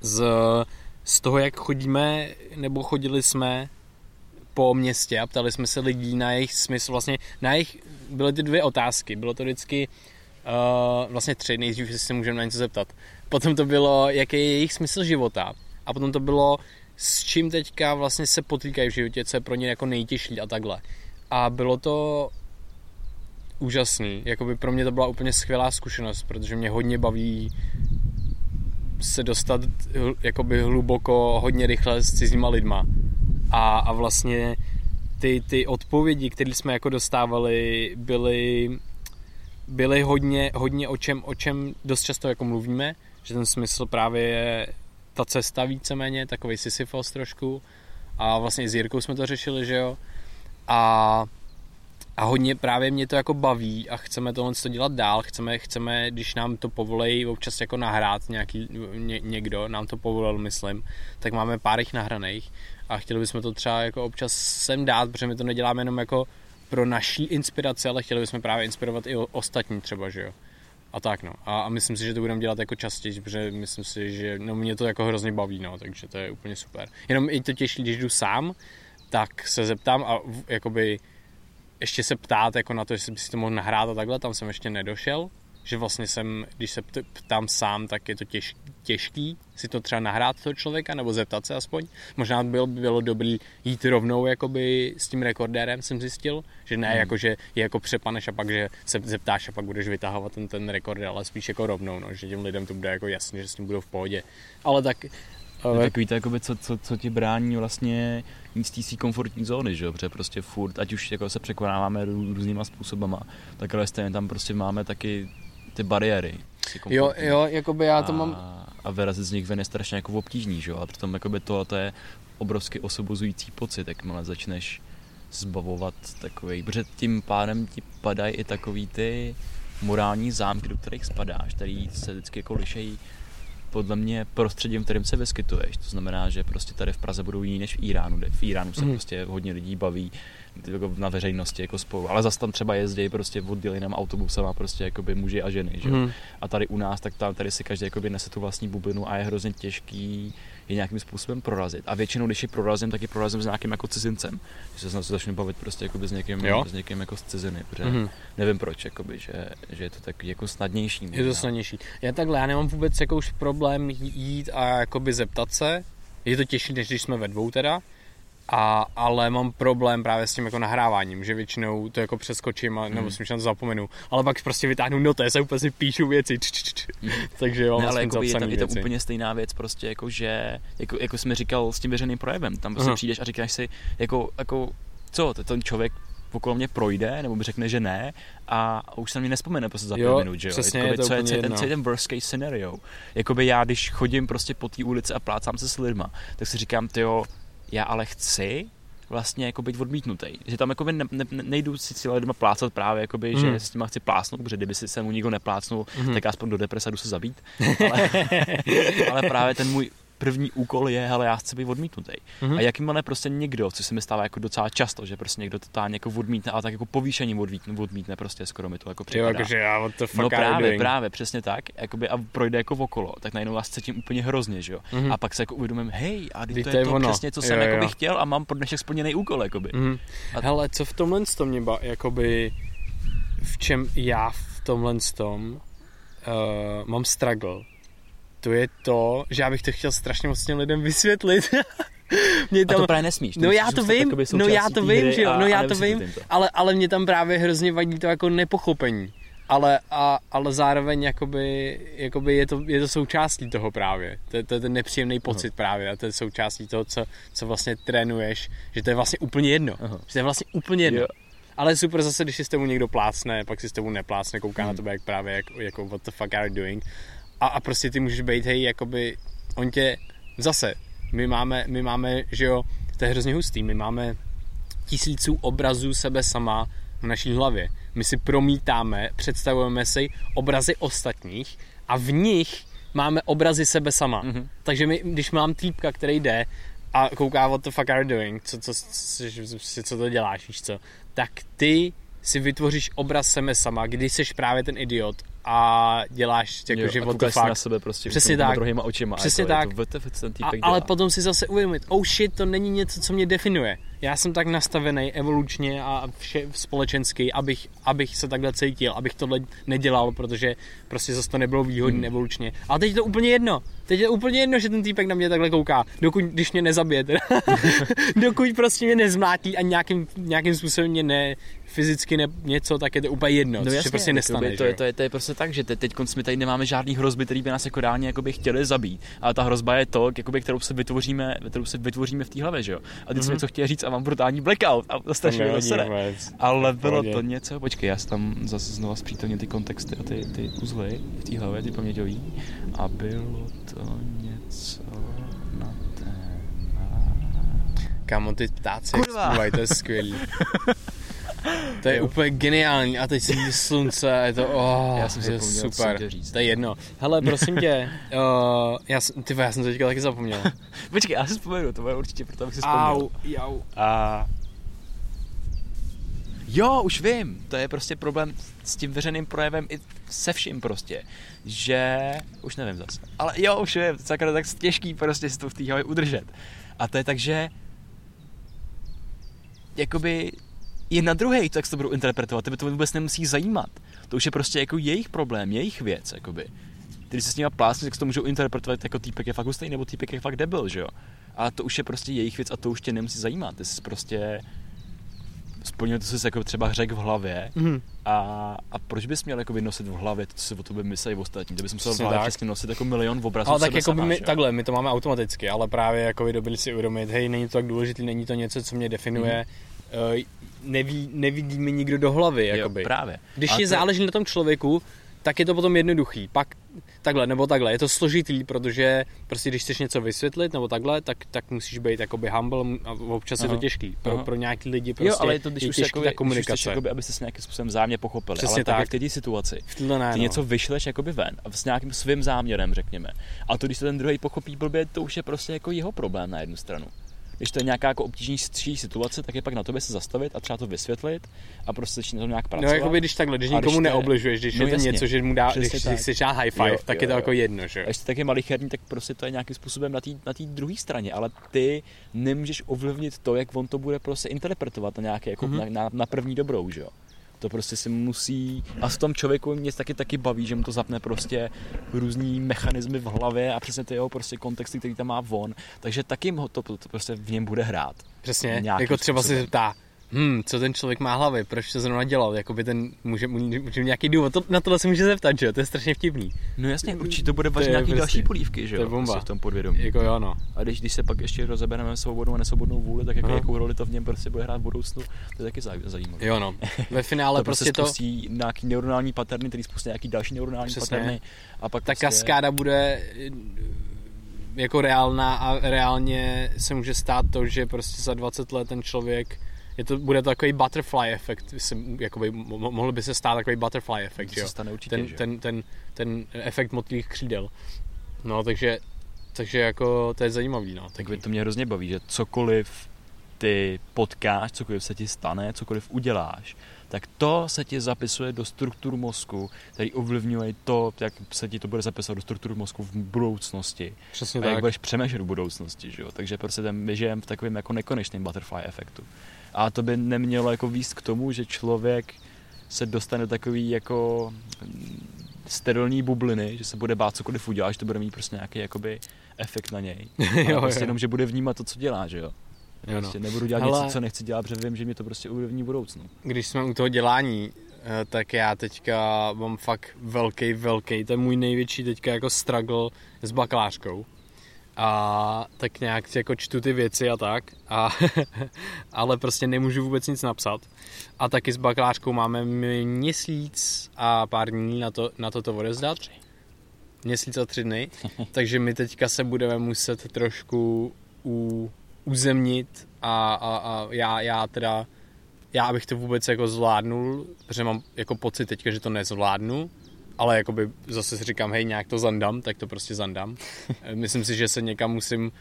z z toho, jak chodíme, nebo chodili jsme po městě a ptali jsme se lidí na jejich smysl, vlastně na jejich, byly ty dvě otázky, bylo to vždycky uh, vlastně tři, nejdřív se můžeme na něco zeptat. Potom to bylo, jaký je jejich smysl života a potom to bylo, s čím teďka vlastně se potýkají v životě, co je pro ně jako nejtěžší a takhle. A bylo to úžasný, jakoby pro mě to byla úplně skvělá zkušenost, protože mě hodně baví se dostat jakoby hluboko, hodně rychle s cizíma lidma. A, a vlastně ty, ty odpovědi, které jsme jako dostávali, byly, byly hodně, hodně o čem, o čem dost často jako mluvíme, že ten smysl právě je ta cesta víceméně, takový Sisyphos trošku. A vlastně i s Jirkou jsme to řešili, že jo. A a hodně právě mě to jako baví a chceme tohle to dělat dál, chceme, chceme, když nám to povolejí občas jako nahrát nějaký, ně, někdo, nám to povolil, myslím, tak máme pár jich nahraných a chtěli bychom to třeba jako občas sem dát, protože my to neděláme jenom jako pro naší inspiraci, ale chtěli bychom právě inspirovat i ostatní třeba, že jo. A tak no. A, a myslím si, že to budeme dělat jako častěji, protože myslím si, že no, mě to jako hrozně baví, no, takže to je úplně super. Jenom i to těší, když jdu sám, tak se zeptám a jakoby ještě se ptát jako na to, jestli by si to mohl nahrát a takhle, tam jsem ještě nedošel, že vlastně jsem, když se ptám sám, tak je to těž, těžký si to třeba nahrát toho člověka, nebo zeptat se aspoň. Možná by bylo, by bylo dobrý jít rovnou jakoby s tím rekordérem, jsem zjistil, že ne hmm. jako, že je jako přepaneš a pak, že se zeptáš a pak budeš vytahovat ten, ten rekorder, ale spíš jako rovnou, no, že těm lidem to bude jako jasně, že s tím budou v pohodě. Ale tak ale... Takový to, jakoby, co, co, co ti brání vlastně jít z té komfortní zóny, že jo? Protože prostě furt, ať už jako se překonáváme různýma způsobama, tak ale stejně tam prostě máme taky ty bariéry. Jo, jo, jakoby já to a, mám... A vyrazit z nich ven je strašně jako obtížný, že jo? A přitom jakoby to, to je obrovsky osobozující pocit, jakmile začneš zbavovat takový, protože tím pádem ti padají i takový ty morální zámky, do kterých spadáš, který se vždycky jako lišejí podle mě prostředím, kterým se vyskytuješ. To znamená, že prostě tady v Praze budou jiný než v Iránu. V Iránu se mm. prostě hodně lidí baví jako na veřejnosti jako spolu, ale zase tam třeba jezdí prostě odděleným autobusem a prostě jakoby muži a ženy, že? Mm. A tady u nás, tak tam, tady si každý jakoby nese tu vlastní bublinu a je hrozně těžký je nějakým způsobem prorazit. A většinou, když je prorazím, tak je prorazím s nějakým jako cizincem. Že se začnu bavit prostě jakoby s někým, jo? s někým jako z ciziny, protože mm-hmm. nevím proč, jakoby, že, že, je to tak jako snadnější. Možná. Je to snadnější. Já takhle, já nemám vůbec jako už problém jít a jakoby zeptat se. Je to těžší, než když jsme ve dvou teda, a, ale mám problém právě s tím jako nahráváním, že většinou to jako přeskočím a, hmm. nebo si to zapomenu, ale pak prostě vytáhnu notes a úplně si píšu věci, č, č, č. Hmm. takže jo, ne, ale jako je, to, je to úplně stejná věc prostě jako, že, jako, jako jsme říkal s tím veřejným projevem, tam prostě uh-huh. přijdeš a říkáš si, jako, jako co, ten člověk okolo mě projde, nebo mi řekne, že ne, a už se mi nespomene prostě za pět minut, že jo? Přesně, Jakoby, je co, je, co, je ten, co je ten worst case scenario? Jakoby já, když chodím prostě po té ulici a plácám se s lidma, tak si říkám, ty jo, já ale chci vlastně jako být odmítnutý. Že tam jako ne, ne, nejdu si s lidma plácat právě, jakoby, mm. že hmm. s nima chci plásnout, protože kdyby si se mu nikdo neplácnul, mm. tak aspoň do depresa jdu se zabít. Ale, ale právě ten můj první úkol je, hele, já chci být odmítnutý. Mhm. Mm-hmm. A jakmile prostě někdo, co se mi stává jako docela často, že prostě někdo totálně jako odmítne, a tak jako povýšením odmítne, odmítne prostě skoro mi to jako Jo, připadá. jakože já, what the fuck No právě, doing? právě, přesně tak. Jakoby a projde jako okolo, tak najednou vás cítím úplně hrozně, že jo. Mhm. Mm-hmm. A pak se jako uvědomím, hej, a teď to je to ono. přesně, co Jo, jsem jo. jakoby chtěl a mám pro dnešek splněný úkol, jakoby. Mhm. A- Hele, co v tomhle to mě ba, jakoby, v čem já v tomhle tom uh, mám struggle, to je to, že já bych to chtěl strašně moc těm lidem vysvětlit. mě A to právě nesmíš. No musíš já to vím, no já to vím, že jo, no já to vím, to. ale, ale mě tam právě hrozně vadí to jako nepochopení. Ale, a, ale zároveň jakoby, jakoby je, to, je to součástí toho právě. To, je- to je ten nepříjemný pocit právě a to je součástí toho, co, co vlastně trénuješ, že to je vlastně úplně jedno. Aha. Že to je vlastně úplně jedno. Jo. Ale je super zase, když si s tebou někdo plácne, pak si s tebou neplácne, kouká Hmm. na tebe jak právě jako, jako what the fuck are you doing. A, a prostě ty můžeš být, hej, jakoby, on tě, zase, my máme, my máme, že jo, to je hrozně hustý, my máme tisíců obrazů sebe sama v naší hlavě. My si promítáme, představujeme si obrazy ostatních a v nich máme obrazy sebe sama. Mhm. Mm-hmm. Takže my, když mám týpka, který jde a kouká what the fuck are you doing, co, co, co, co to děláš, víš co, tak ty si vytvoříš obraz sebe sama, kdy jsi právě ten idiot a děláš jako, Jo, že a what the fuck. na sebe prostě Přesně tak. druhýma očima. Přesně je to, tak. Je to, ten A, ale potom si zase uvědomit, oh shit, to není něco, co mě definuje. Já jsem tak nastavený evolučně a vše společensky, abych, abych se takhle cítil, abych tohle nedělal, protože prostě zase to nebylo výhodné Hmm. evolučně. Ale teď je to úplně jedno. Teď je to úplně jedno, že ten týpek na mě takhle kouká, dokud, když mě nezabije, dokud prostě mě nezmlátí a nějakým, nějakým způsobem mě ne, fyzicky ne, něco, tak je to úplně jedno, no což se prostě nestane. jakoby, to, je, jo? to, je, to je prostě tak, že te, teď my tady nemáme žádný hrozby, které by nás jako reálně jakoby chtěli zabít. Ale ta hrozba je to, jakoby, kterou se vytvoříme, kterou se vytvoříme v té hlavě, že jo. A teď mm-hmm. jsem něco chtěl říct a mám brutální blackout a to strašně. To dosere. vůbec. Ale bylo to něco, počkej, já tam zase znova zpřítomně ty kontexty a ty, ty uzly v té hlavě, ty paměťový. A bylo to něco na téma... Kámo, ty ptáci Kurva. to je skvělý. To je Jo. úplně geniální a teď si slunce a je to, oh, Já jsem si zapomněl, jsem super, říct. to je jedno. Hele, prosím tě, uh, já, ty já jsem to teďka taky zapomněl. Počkej, já si vzpomenu, to bude určitě proto, abych si vzpomněl. Au, jau. A... Jo, už vím, to je prostě problém s tím veřejným projevem i se vším prostě, že, už nevím zase, ale jo, už vím, sakra, tak těžký prostě si to v té hlavě udržet. A to je tak, že jakoby je na druhý, to jak se to budou interpretovat, tebe to vůbec nemusí zajímat. To už je prostě jako jejich problém, jejich věc, jakoby. Když se s nimi plásne, tak se to můžou interpretovat jako týpek je fakt hustý, nebo týpek je fakt debil, že jo. Ale to už je prostě jejich věc a to už tě nemusí zajímat. Ty jsi prostě splnil to jsi jako třeba řekl v hlavě Mhm. a, a proč bys měl jako nosit v hlavě to, co si o tobě myslí ostatní? Ty bys musel v hlavě přesně nosit jako milion obrazů Ale tak jako sama, my, že takhle, my to máme automaticky, ale právě jako by dobrý si uvědomit, hej, není to tak důležitý, není to něco, co mě definuje, mm. Neví, nevidí mi nikdo do hlavy, jakoby. Jo, právě. Když Ale je to- záleží na tom člověku, tak je to potom jednoduchý. Pak takhle nebo takhle. Je to složitý, protože prostě když chceš něco vysvětlit nebo takhle, tak, tak musíš být jakoby humble a občas je to Aha. těžký. Pro, Aha. pro nějaký lidi prostě jo, ale je to, když je už těžký jakoby, ta když komunikace. chceš, jakoby, abyste se nějakým způsobem vzájemně pochopili. Přesně ale tak, tak. jak teď situaci. V ne, Ty no. něco vyšleš jakoby ven a s nějakým svým záměrem, řekněme. A to, když to ten druhý pochopí blbě, to už je prostě jako jeho problém na jednu stranu. Když to je nějaká jako obtížnější situace, tak je pak na tobě se zastavit a třeba to vysvětlit a prostě začít na tom nějak pracovat. No, jako by když takhle, když A když nikomu to je- neobližuješ, když No je to něco, že mu dá, když tak. si dát high five, Jo, tak jo, je to jo. jako jedno, že A jestli tak je malicherný, tak prostě to je nějakým způsobem na té na druhé straně, ale ty nemůžeš ovlivnit to, jak on to bude prostě interpretovat na nějaké, jako Mhm. mm-hmm. na, na, na, první dobrou, že jo. To prostě si musí, a v tom člověku mě taky taky baví, že mu to zapne prostě různý mechanismy v hlavě a přesně ty jeho prostě kontexty, který tam má on, takže taky ho to, to, to prostě v něm bude hrát. Přesně, jako třeba způsobem. si zeptá, hm, co ten člověk má hlavy, proč to zrovna dělal, jakoby ten, může, může, nějaký důvod, to, na tohle se může zeptat, že jo, to je strašně vtipný. No jasně, určitě to bude vařit nějaký prostě- další polívky, že to je jo, bomba. prostě v tom podvědomí. Jako jo, no. A když, když se pak ještě rozebereme svobodnou a nesvobodnou vůli, tak jako jakou roli to v něm prostě bude hrát v budoucnu, to je taky zaj- zajímavé. Jo, no. Ve finále to prostě, prostě to, spustí nějaký neuronální paterny, který spustí nějaký další neuronální Přesně. paterny a pak ta prostě, kaskáda bude eh, jako reálná a reálně se může stát to, že prostě za 20 let ten člověk je to, bude to takový butterfly efekt, jakoby, mo- mohl by se stát takový butterfly efekt, jo? stane určitě, ten, že ten, ten, ten efekt motlých křídel. No, takže takže jako to je zajímavý, no. Tak by to mě hrozně baví, že cokoliv ty potkáš, cokoliv se ti stane, cokoliv uděláš, tak to se ti zapisuje do struktur mozku, který ovlivňuje to, jak se ti to bude zapisovat do struktur mozku v budoucnosti. Přesně a tak. jak budeš přemýšlet v budoucnosti, že jo? Takže prostě my žijeme v takovém jako nekonečném butterfly efektu. A to by nemělo jako výst k tomu, že člověk se dostane do takový jako mm, sterilní bubliny, že se bude bát cokoliv udělat, že to bude mít prostě nějaký jakoby efekt na něj. Jo, Ale prostě jo. jenom, že bude vnímat to, co dělá, že jo? Jo, no. Prostě nebudu dělat Hele- něco, co nechci dělat, protože vím, že mě to prostě ovlivní v budoucnu. Když jsme u toho dělání, eh, tak já teďka mám fakt velký, velký, to je můj největší teďka jako struggle s bakalářkou. A tak nějak jako čtu ty věci a tak, a, ale prostě nemůžu vůbec nic napsat. A taky s bakalářkou máme měsíc a pár dní na to, na to, to odezdat. Měsíc a tři dny. Takže my teďka se budeme muset trošku u, uzemnit a, a, a já, já teda já abych to vůbec jako zvládnul, protože mám jako pocit teďka, že to nezvládnu, ale jakoby zase si říkám, hej, nějak to zandám, tak to prostě zandám. Myslím si, že se někam musím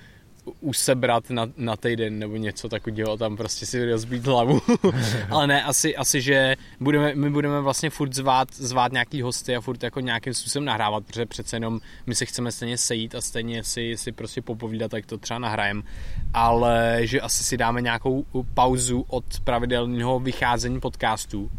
usebrat na, na týden nebo něco takového, tam prostě si rozbít hlavu. Ale ne, asi, asi, že budeme, my budeme vlastně furt zvát, zvát nějaký hosty a furt jako nějakým způsobem nahrávat, protože přece jenom my se chceme stejně sejít a stejně si, si prostě popovídat, tak to třeba nahrajem. Ale že asi si dáme nějakou pauzu od pravidelného vycházení podcastů,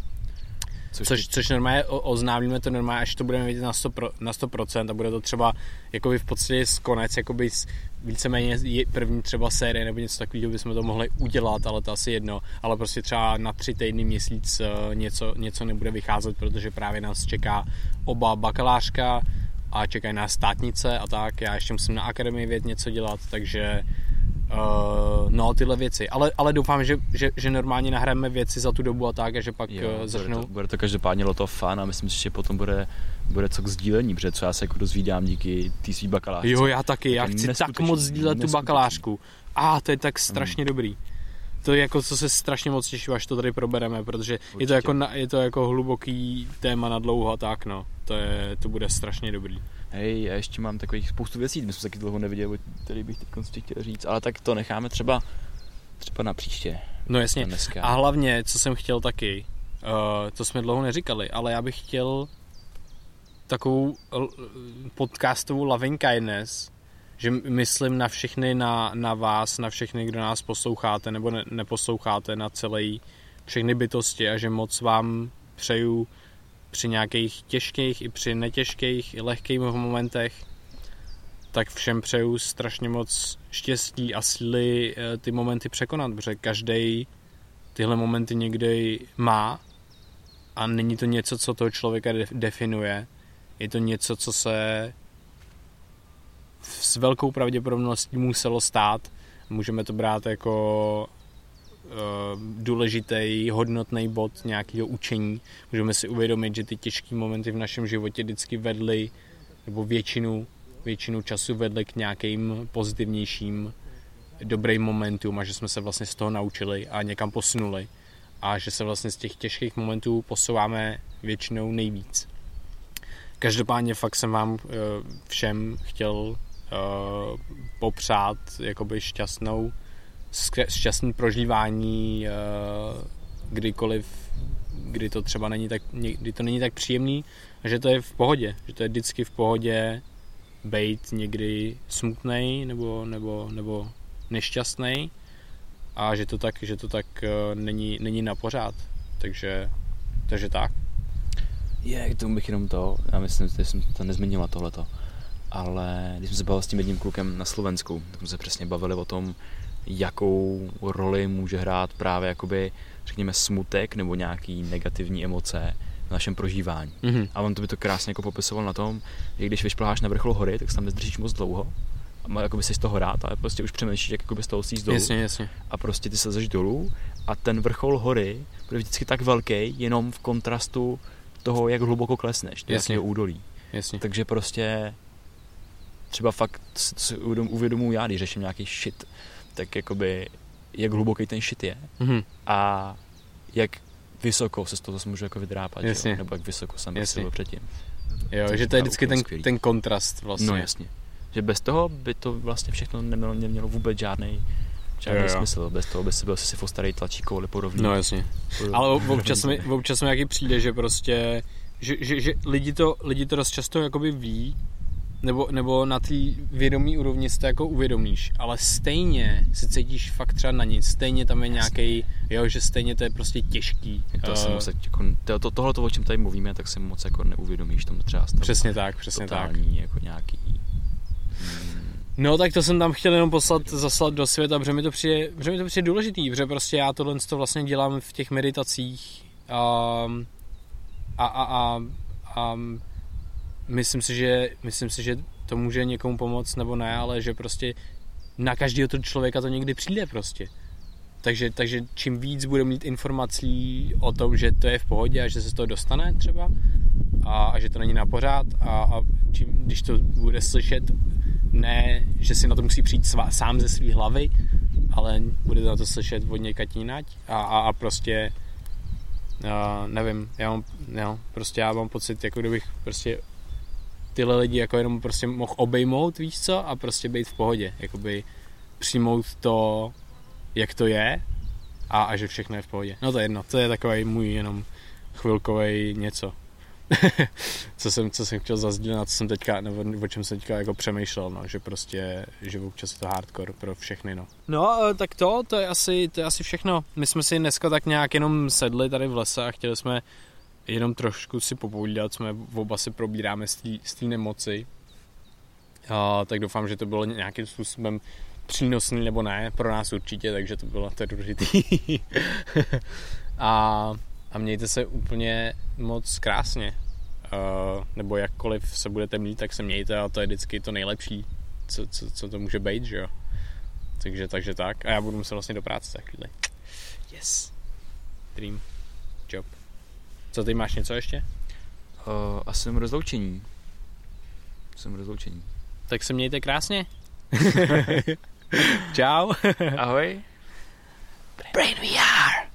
Což, což normálně o- oznámíme to normálně, až to budeme vědět na 100%, pro, na 100% a bude to třeba jakoby v podstatě z konec, jakoby z, víceméně první třeba série nebo něco takového bychom to mohli udělat, ale to asi jedno, ale prostě třeba na tři týdny, měsíc eh, něco, něco nebude vycházet, protože právě nás čeká oba bakalářka a čekají nás státnice a tak, já ještě musím na akademii věd něco dělat, takže Uh, no, tyhle věci. Ale, ale doufám, že, že, že normálně nahrajeme věci za tu dobu a tak, a že pak Jo, bude, začnou. to, bude to každopádně loto fan a myslím si, že potom bude, bude co k sdílení, protože co já se jako dozvídám díky té svý bakalářce. Jo, já taky, já je chci tak moc sdílet tu bakalářku. A to je tak strašně dobrý. To je jako, co se strašně moc těším, až to tady probereme, protože je to, jako, na, je to jako hluboký téma na dlouho a tak, no. To, je, to bude strašně dobrý. Hej, já ještě mám takových spoustu věcí, my jsme se taky dlouho neviděli, který bych teď chtěl říct, ale tak to necháme třeba třeba na příště. No jasně. Dneska. A hlavně, co jsem chtěl taky, uh, to jsme dlouho neříkali, ale já bych chtěl takovou podcastovou loving kindness, že myslím na všechny, na, na vás, na všechny, kdo nás posloucháte nebo ne, neposloucháte, na celý všechny bytosti a že moc vám přeju při nějakých těžkých i při netěžkých i lehkých momentech tak všem přeju strašně moc štěstí a síly eh, ty momenty překonat, protože každý tyhle momenty někdy má a není to něco, co toho člověka de- definuje. Je to něco, co se s velkou pravděpodobností muselo stát. Můžeme to brát jako důležitý, hodnotný bod nějakého učení. Můžeme si uvědomit, že ty těžké momenty v našem životě vždycky vedly, nebo většinu, většinu času vedly k nějakým pozitivnějším dobrým momentům a že jsme se vlastně z toho naučili a někam posunuli a že se vlastně z těch těžkých momentů posouváme většinou nejvíc. Každopádně fakt jsem vám eh, všem chtěl eh, popřát jakoby šťastnou šťastný prožívání eh, kdykoliv, kdy to třeba není tak, kdy to není tak příjemný a že to je v pohodě, že to je vždycky v pohodě být někdy smutný nebo, nebo, nebo nešťastný a že to tak, že to tak eh, není, není na pořád. Takže, takže tak. Je, k tomu bych jenom to, já myslím, že jsem to nezmínila tohleto, ale když jsme se bavili s tím jedním klukem na Slovensku, tak jsme se přesně bavili o tom, jakou roli může hrát právě jakoby, řekněme, smutek nebo nějaký negativní emoce v našem prožívání. Mhm. A on to by to krásně jako popisoval na tom, že když vyšplháš na vrchol hory, tak se tam nezdržíš moc dlouho. Jakoby si z toho rád, ale prostě už přemýšlíš, jak jakoby z toho síst dolů. Jasně, jasně. A prostě ty se zaž dolů a ten vrchol hory bude vždycky tak velký, jenom v kontrastu toho, jak hluboko klesneš, do Jasně. údolí. jasně. Takže prostě třeba fakt si si uvědom- uvědomuji já, když řeším nějaký shit, tak jakoby jak hluboký ten shit je Mhm. a jak vysoko se z toho zase můžu jako vydrápat, Jasně. jo? nebo jak vysoko jsem Jasně. byl předtím. Jo, To že to je vždycky ten, skvělý. ten kontrast vlastně. No jasně. Že bez toho by to vlastně všechno nemělo, nemělo vůbec žádný žádný Jo, jo. smysl. Bez toho by si byl si v starý tlačíkový podobný. No jasně. podobný- Ale ob- občas mi, občas mi jaký přijde, že prostě, že, že, že lidi, to, lidi to dost často jakoby ví, nebo, nebo na té vědomí úrovni si to jako uvědomíš, ale stejně se cítíš fakt třeba na nic, stejně tam je nějaký, jo, že stejně to je prostě těžký. To Eh, se moc, jako, to, to, tohle, o čem tady mluvíme, tak se moc jako neuvědomíš tomu třeba stavu. Přesně tak, přesně tak. Totální, jako nějaký... Mm, No tak to jsem tam chtěl jenom poslat, zaslat do světa, protože mi to přijde, protože mi to přijde důležitý, protože prostě já tohle to vlastně dělám v těch meditacích um, a, a, a, a myslím si, že, myslím si, že to může někomu pomoct nebo ne, ale že prostě na každého toho člověka to někdy přijde prostě. Takže, takže čím víc bude mít informací o tom, že to je v pohodě a že se z toho dostane třeba a, a že to není na pořád a, a čím, když to bude slyšet, ne, že si na to musí přijít svá, sám ze své hlavy, ale bude to na to slyšet od někať jinať a, a, a prostě uh, nevím, já mám, jo, prostě já mám pocit, jako kdybych prostě tyhle lidi jako jenom prostě mohl obejmout, víš co, a prostě být v pohodě, jakoby přijmout to, jak to je a, a že všechno je v pohodě. No to je jedno, to je takový můj jenom chvilkový něco. co, jsem, co jsem chtěl zazdílet, na co jsem teďka, nebo o čem jsem teďka jako přemýšlel, no, že prostě, že občas je to hardcore pro všechny, no. No, eh, tak to, to je asi, to je asi všechno. My jsme si dneska tak nějak jenom sedli tady v lese a chtěli jsme jenom trošku si popovídat, jsme oba si probíráme z té nemoci. A, tak doufám, že to bylo nějakým způsobem přínosný nebo ne, pro nás určitě, takže to bylo to důležitý. a, a mějte se úplně moc krásně. Uh, nebo jakkoliv se budete mít, tak se mějte a to je vždycky to nejlepší, co, co, co to může být, že jo. Takže, takže tak. A já budu muset vlastně do práce za chvíli. Yes. Dream. Job. Co ty máš něco ještě? uh, a jsem rozloučení. Jsem rozloučení. Tak se mějte krásně. Čau. Ahoj. Brain VR.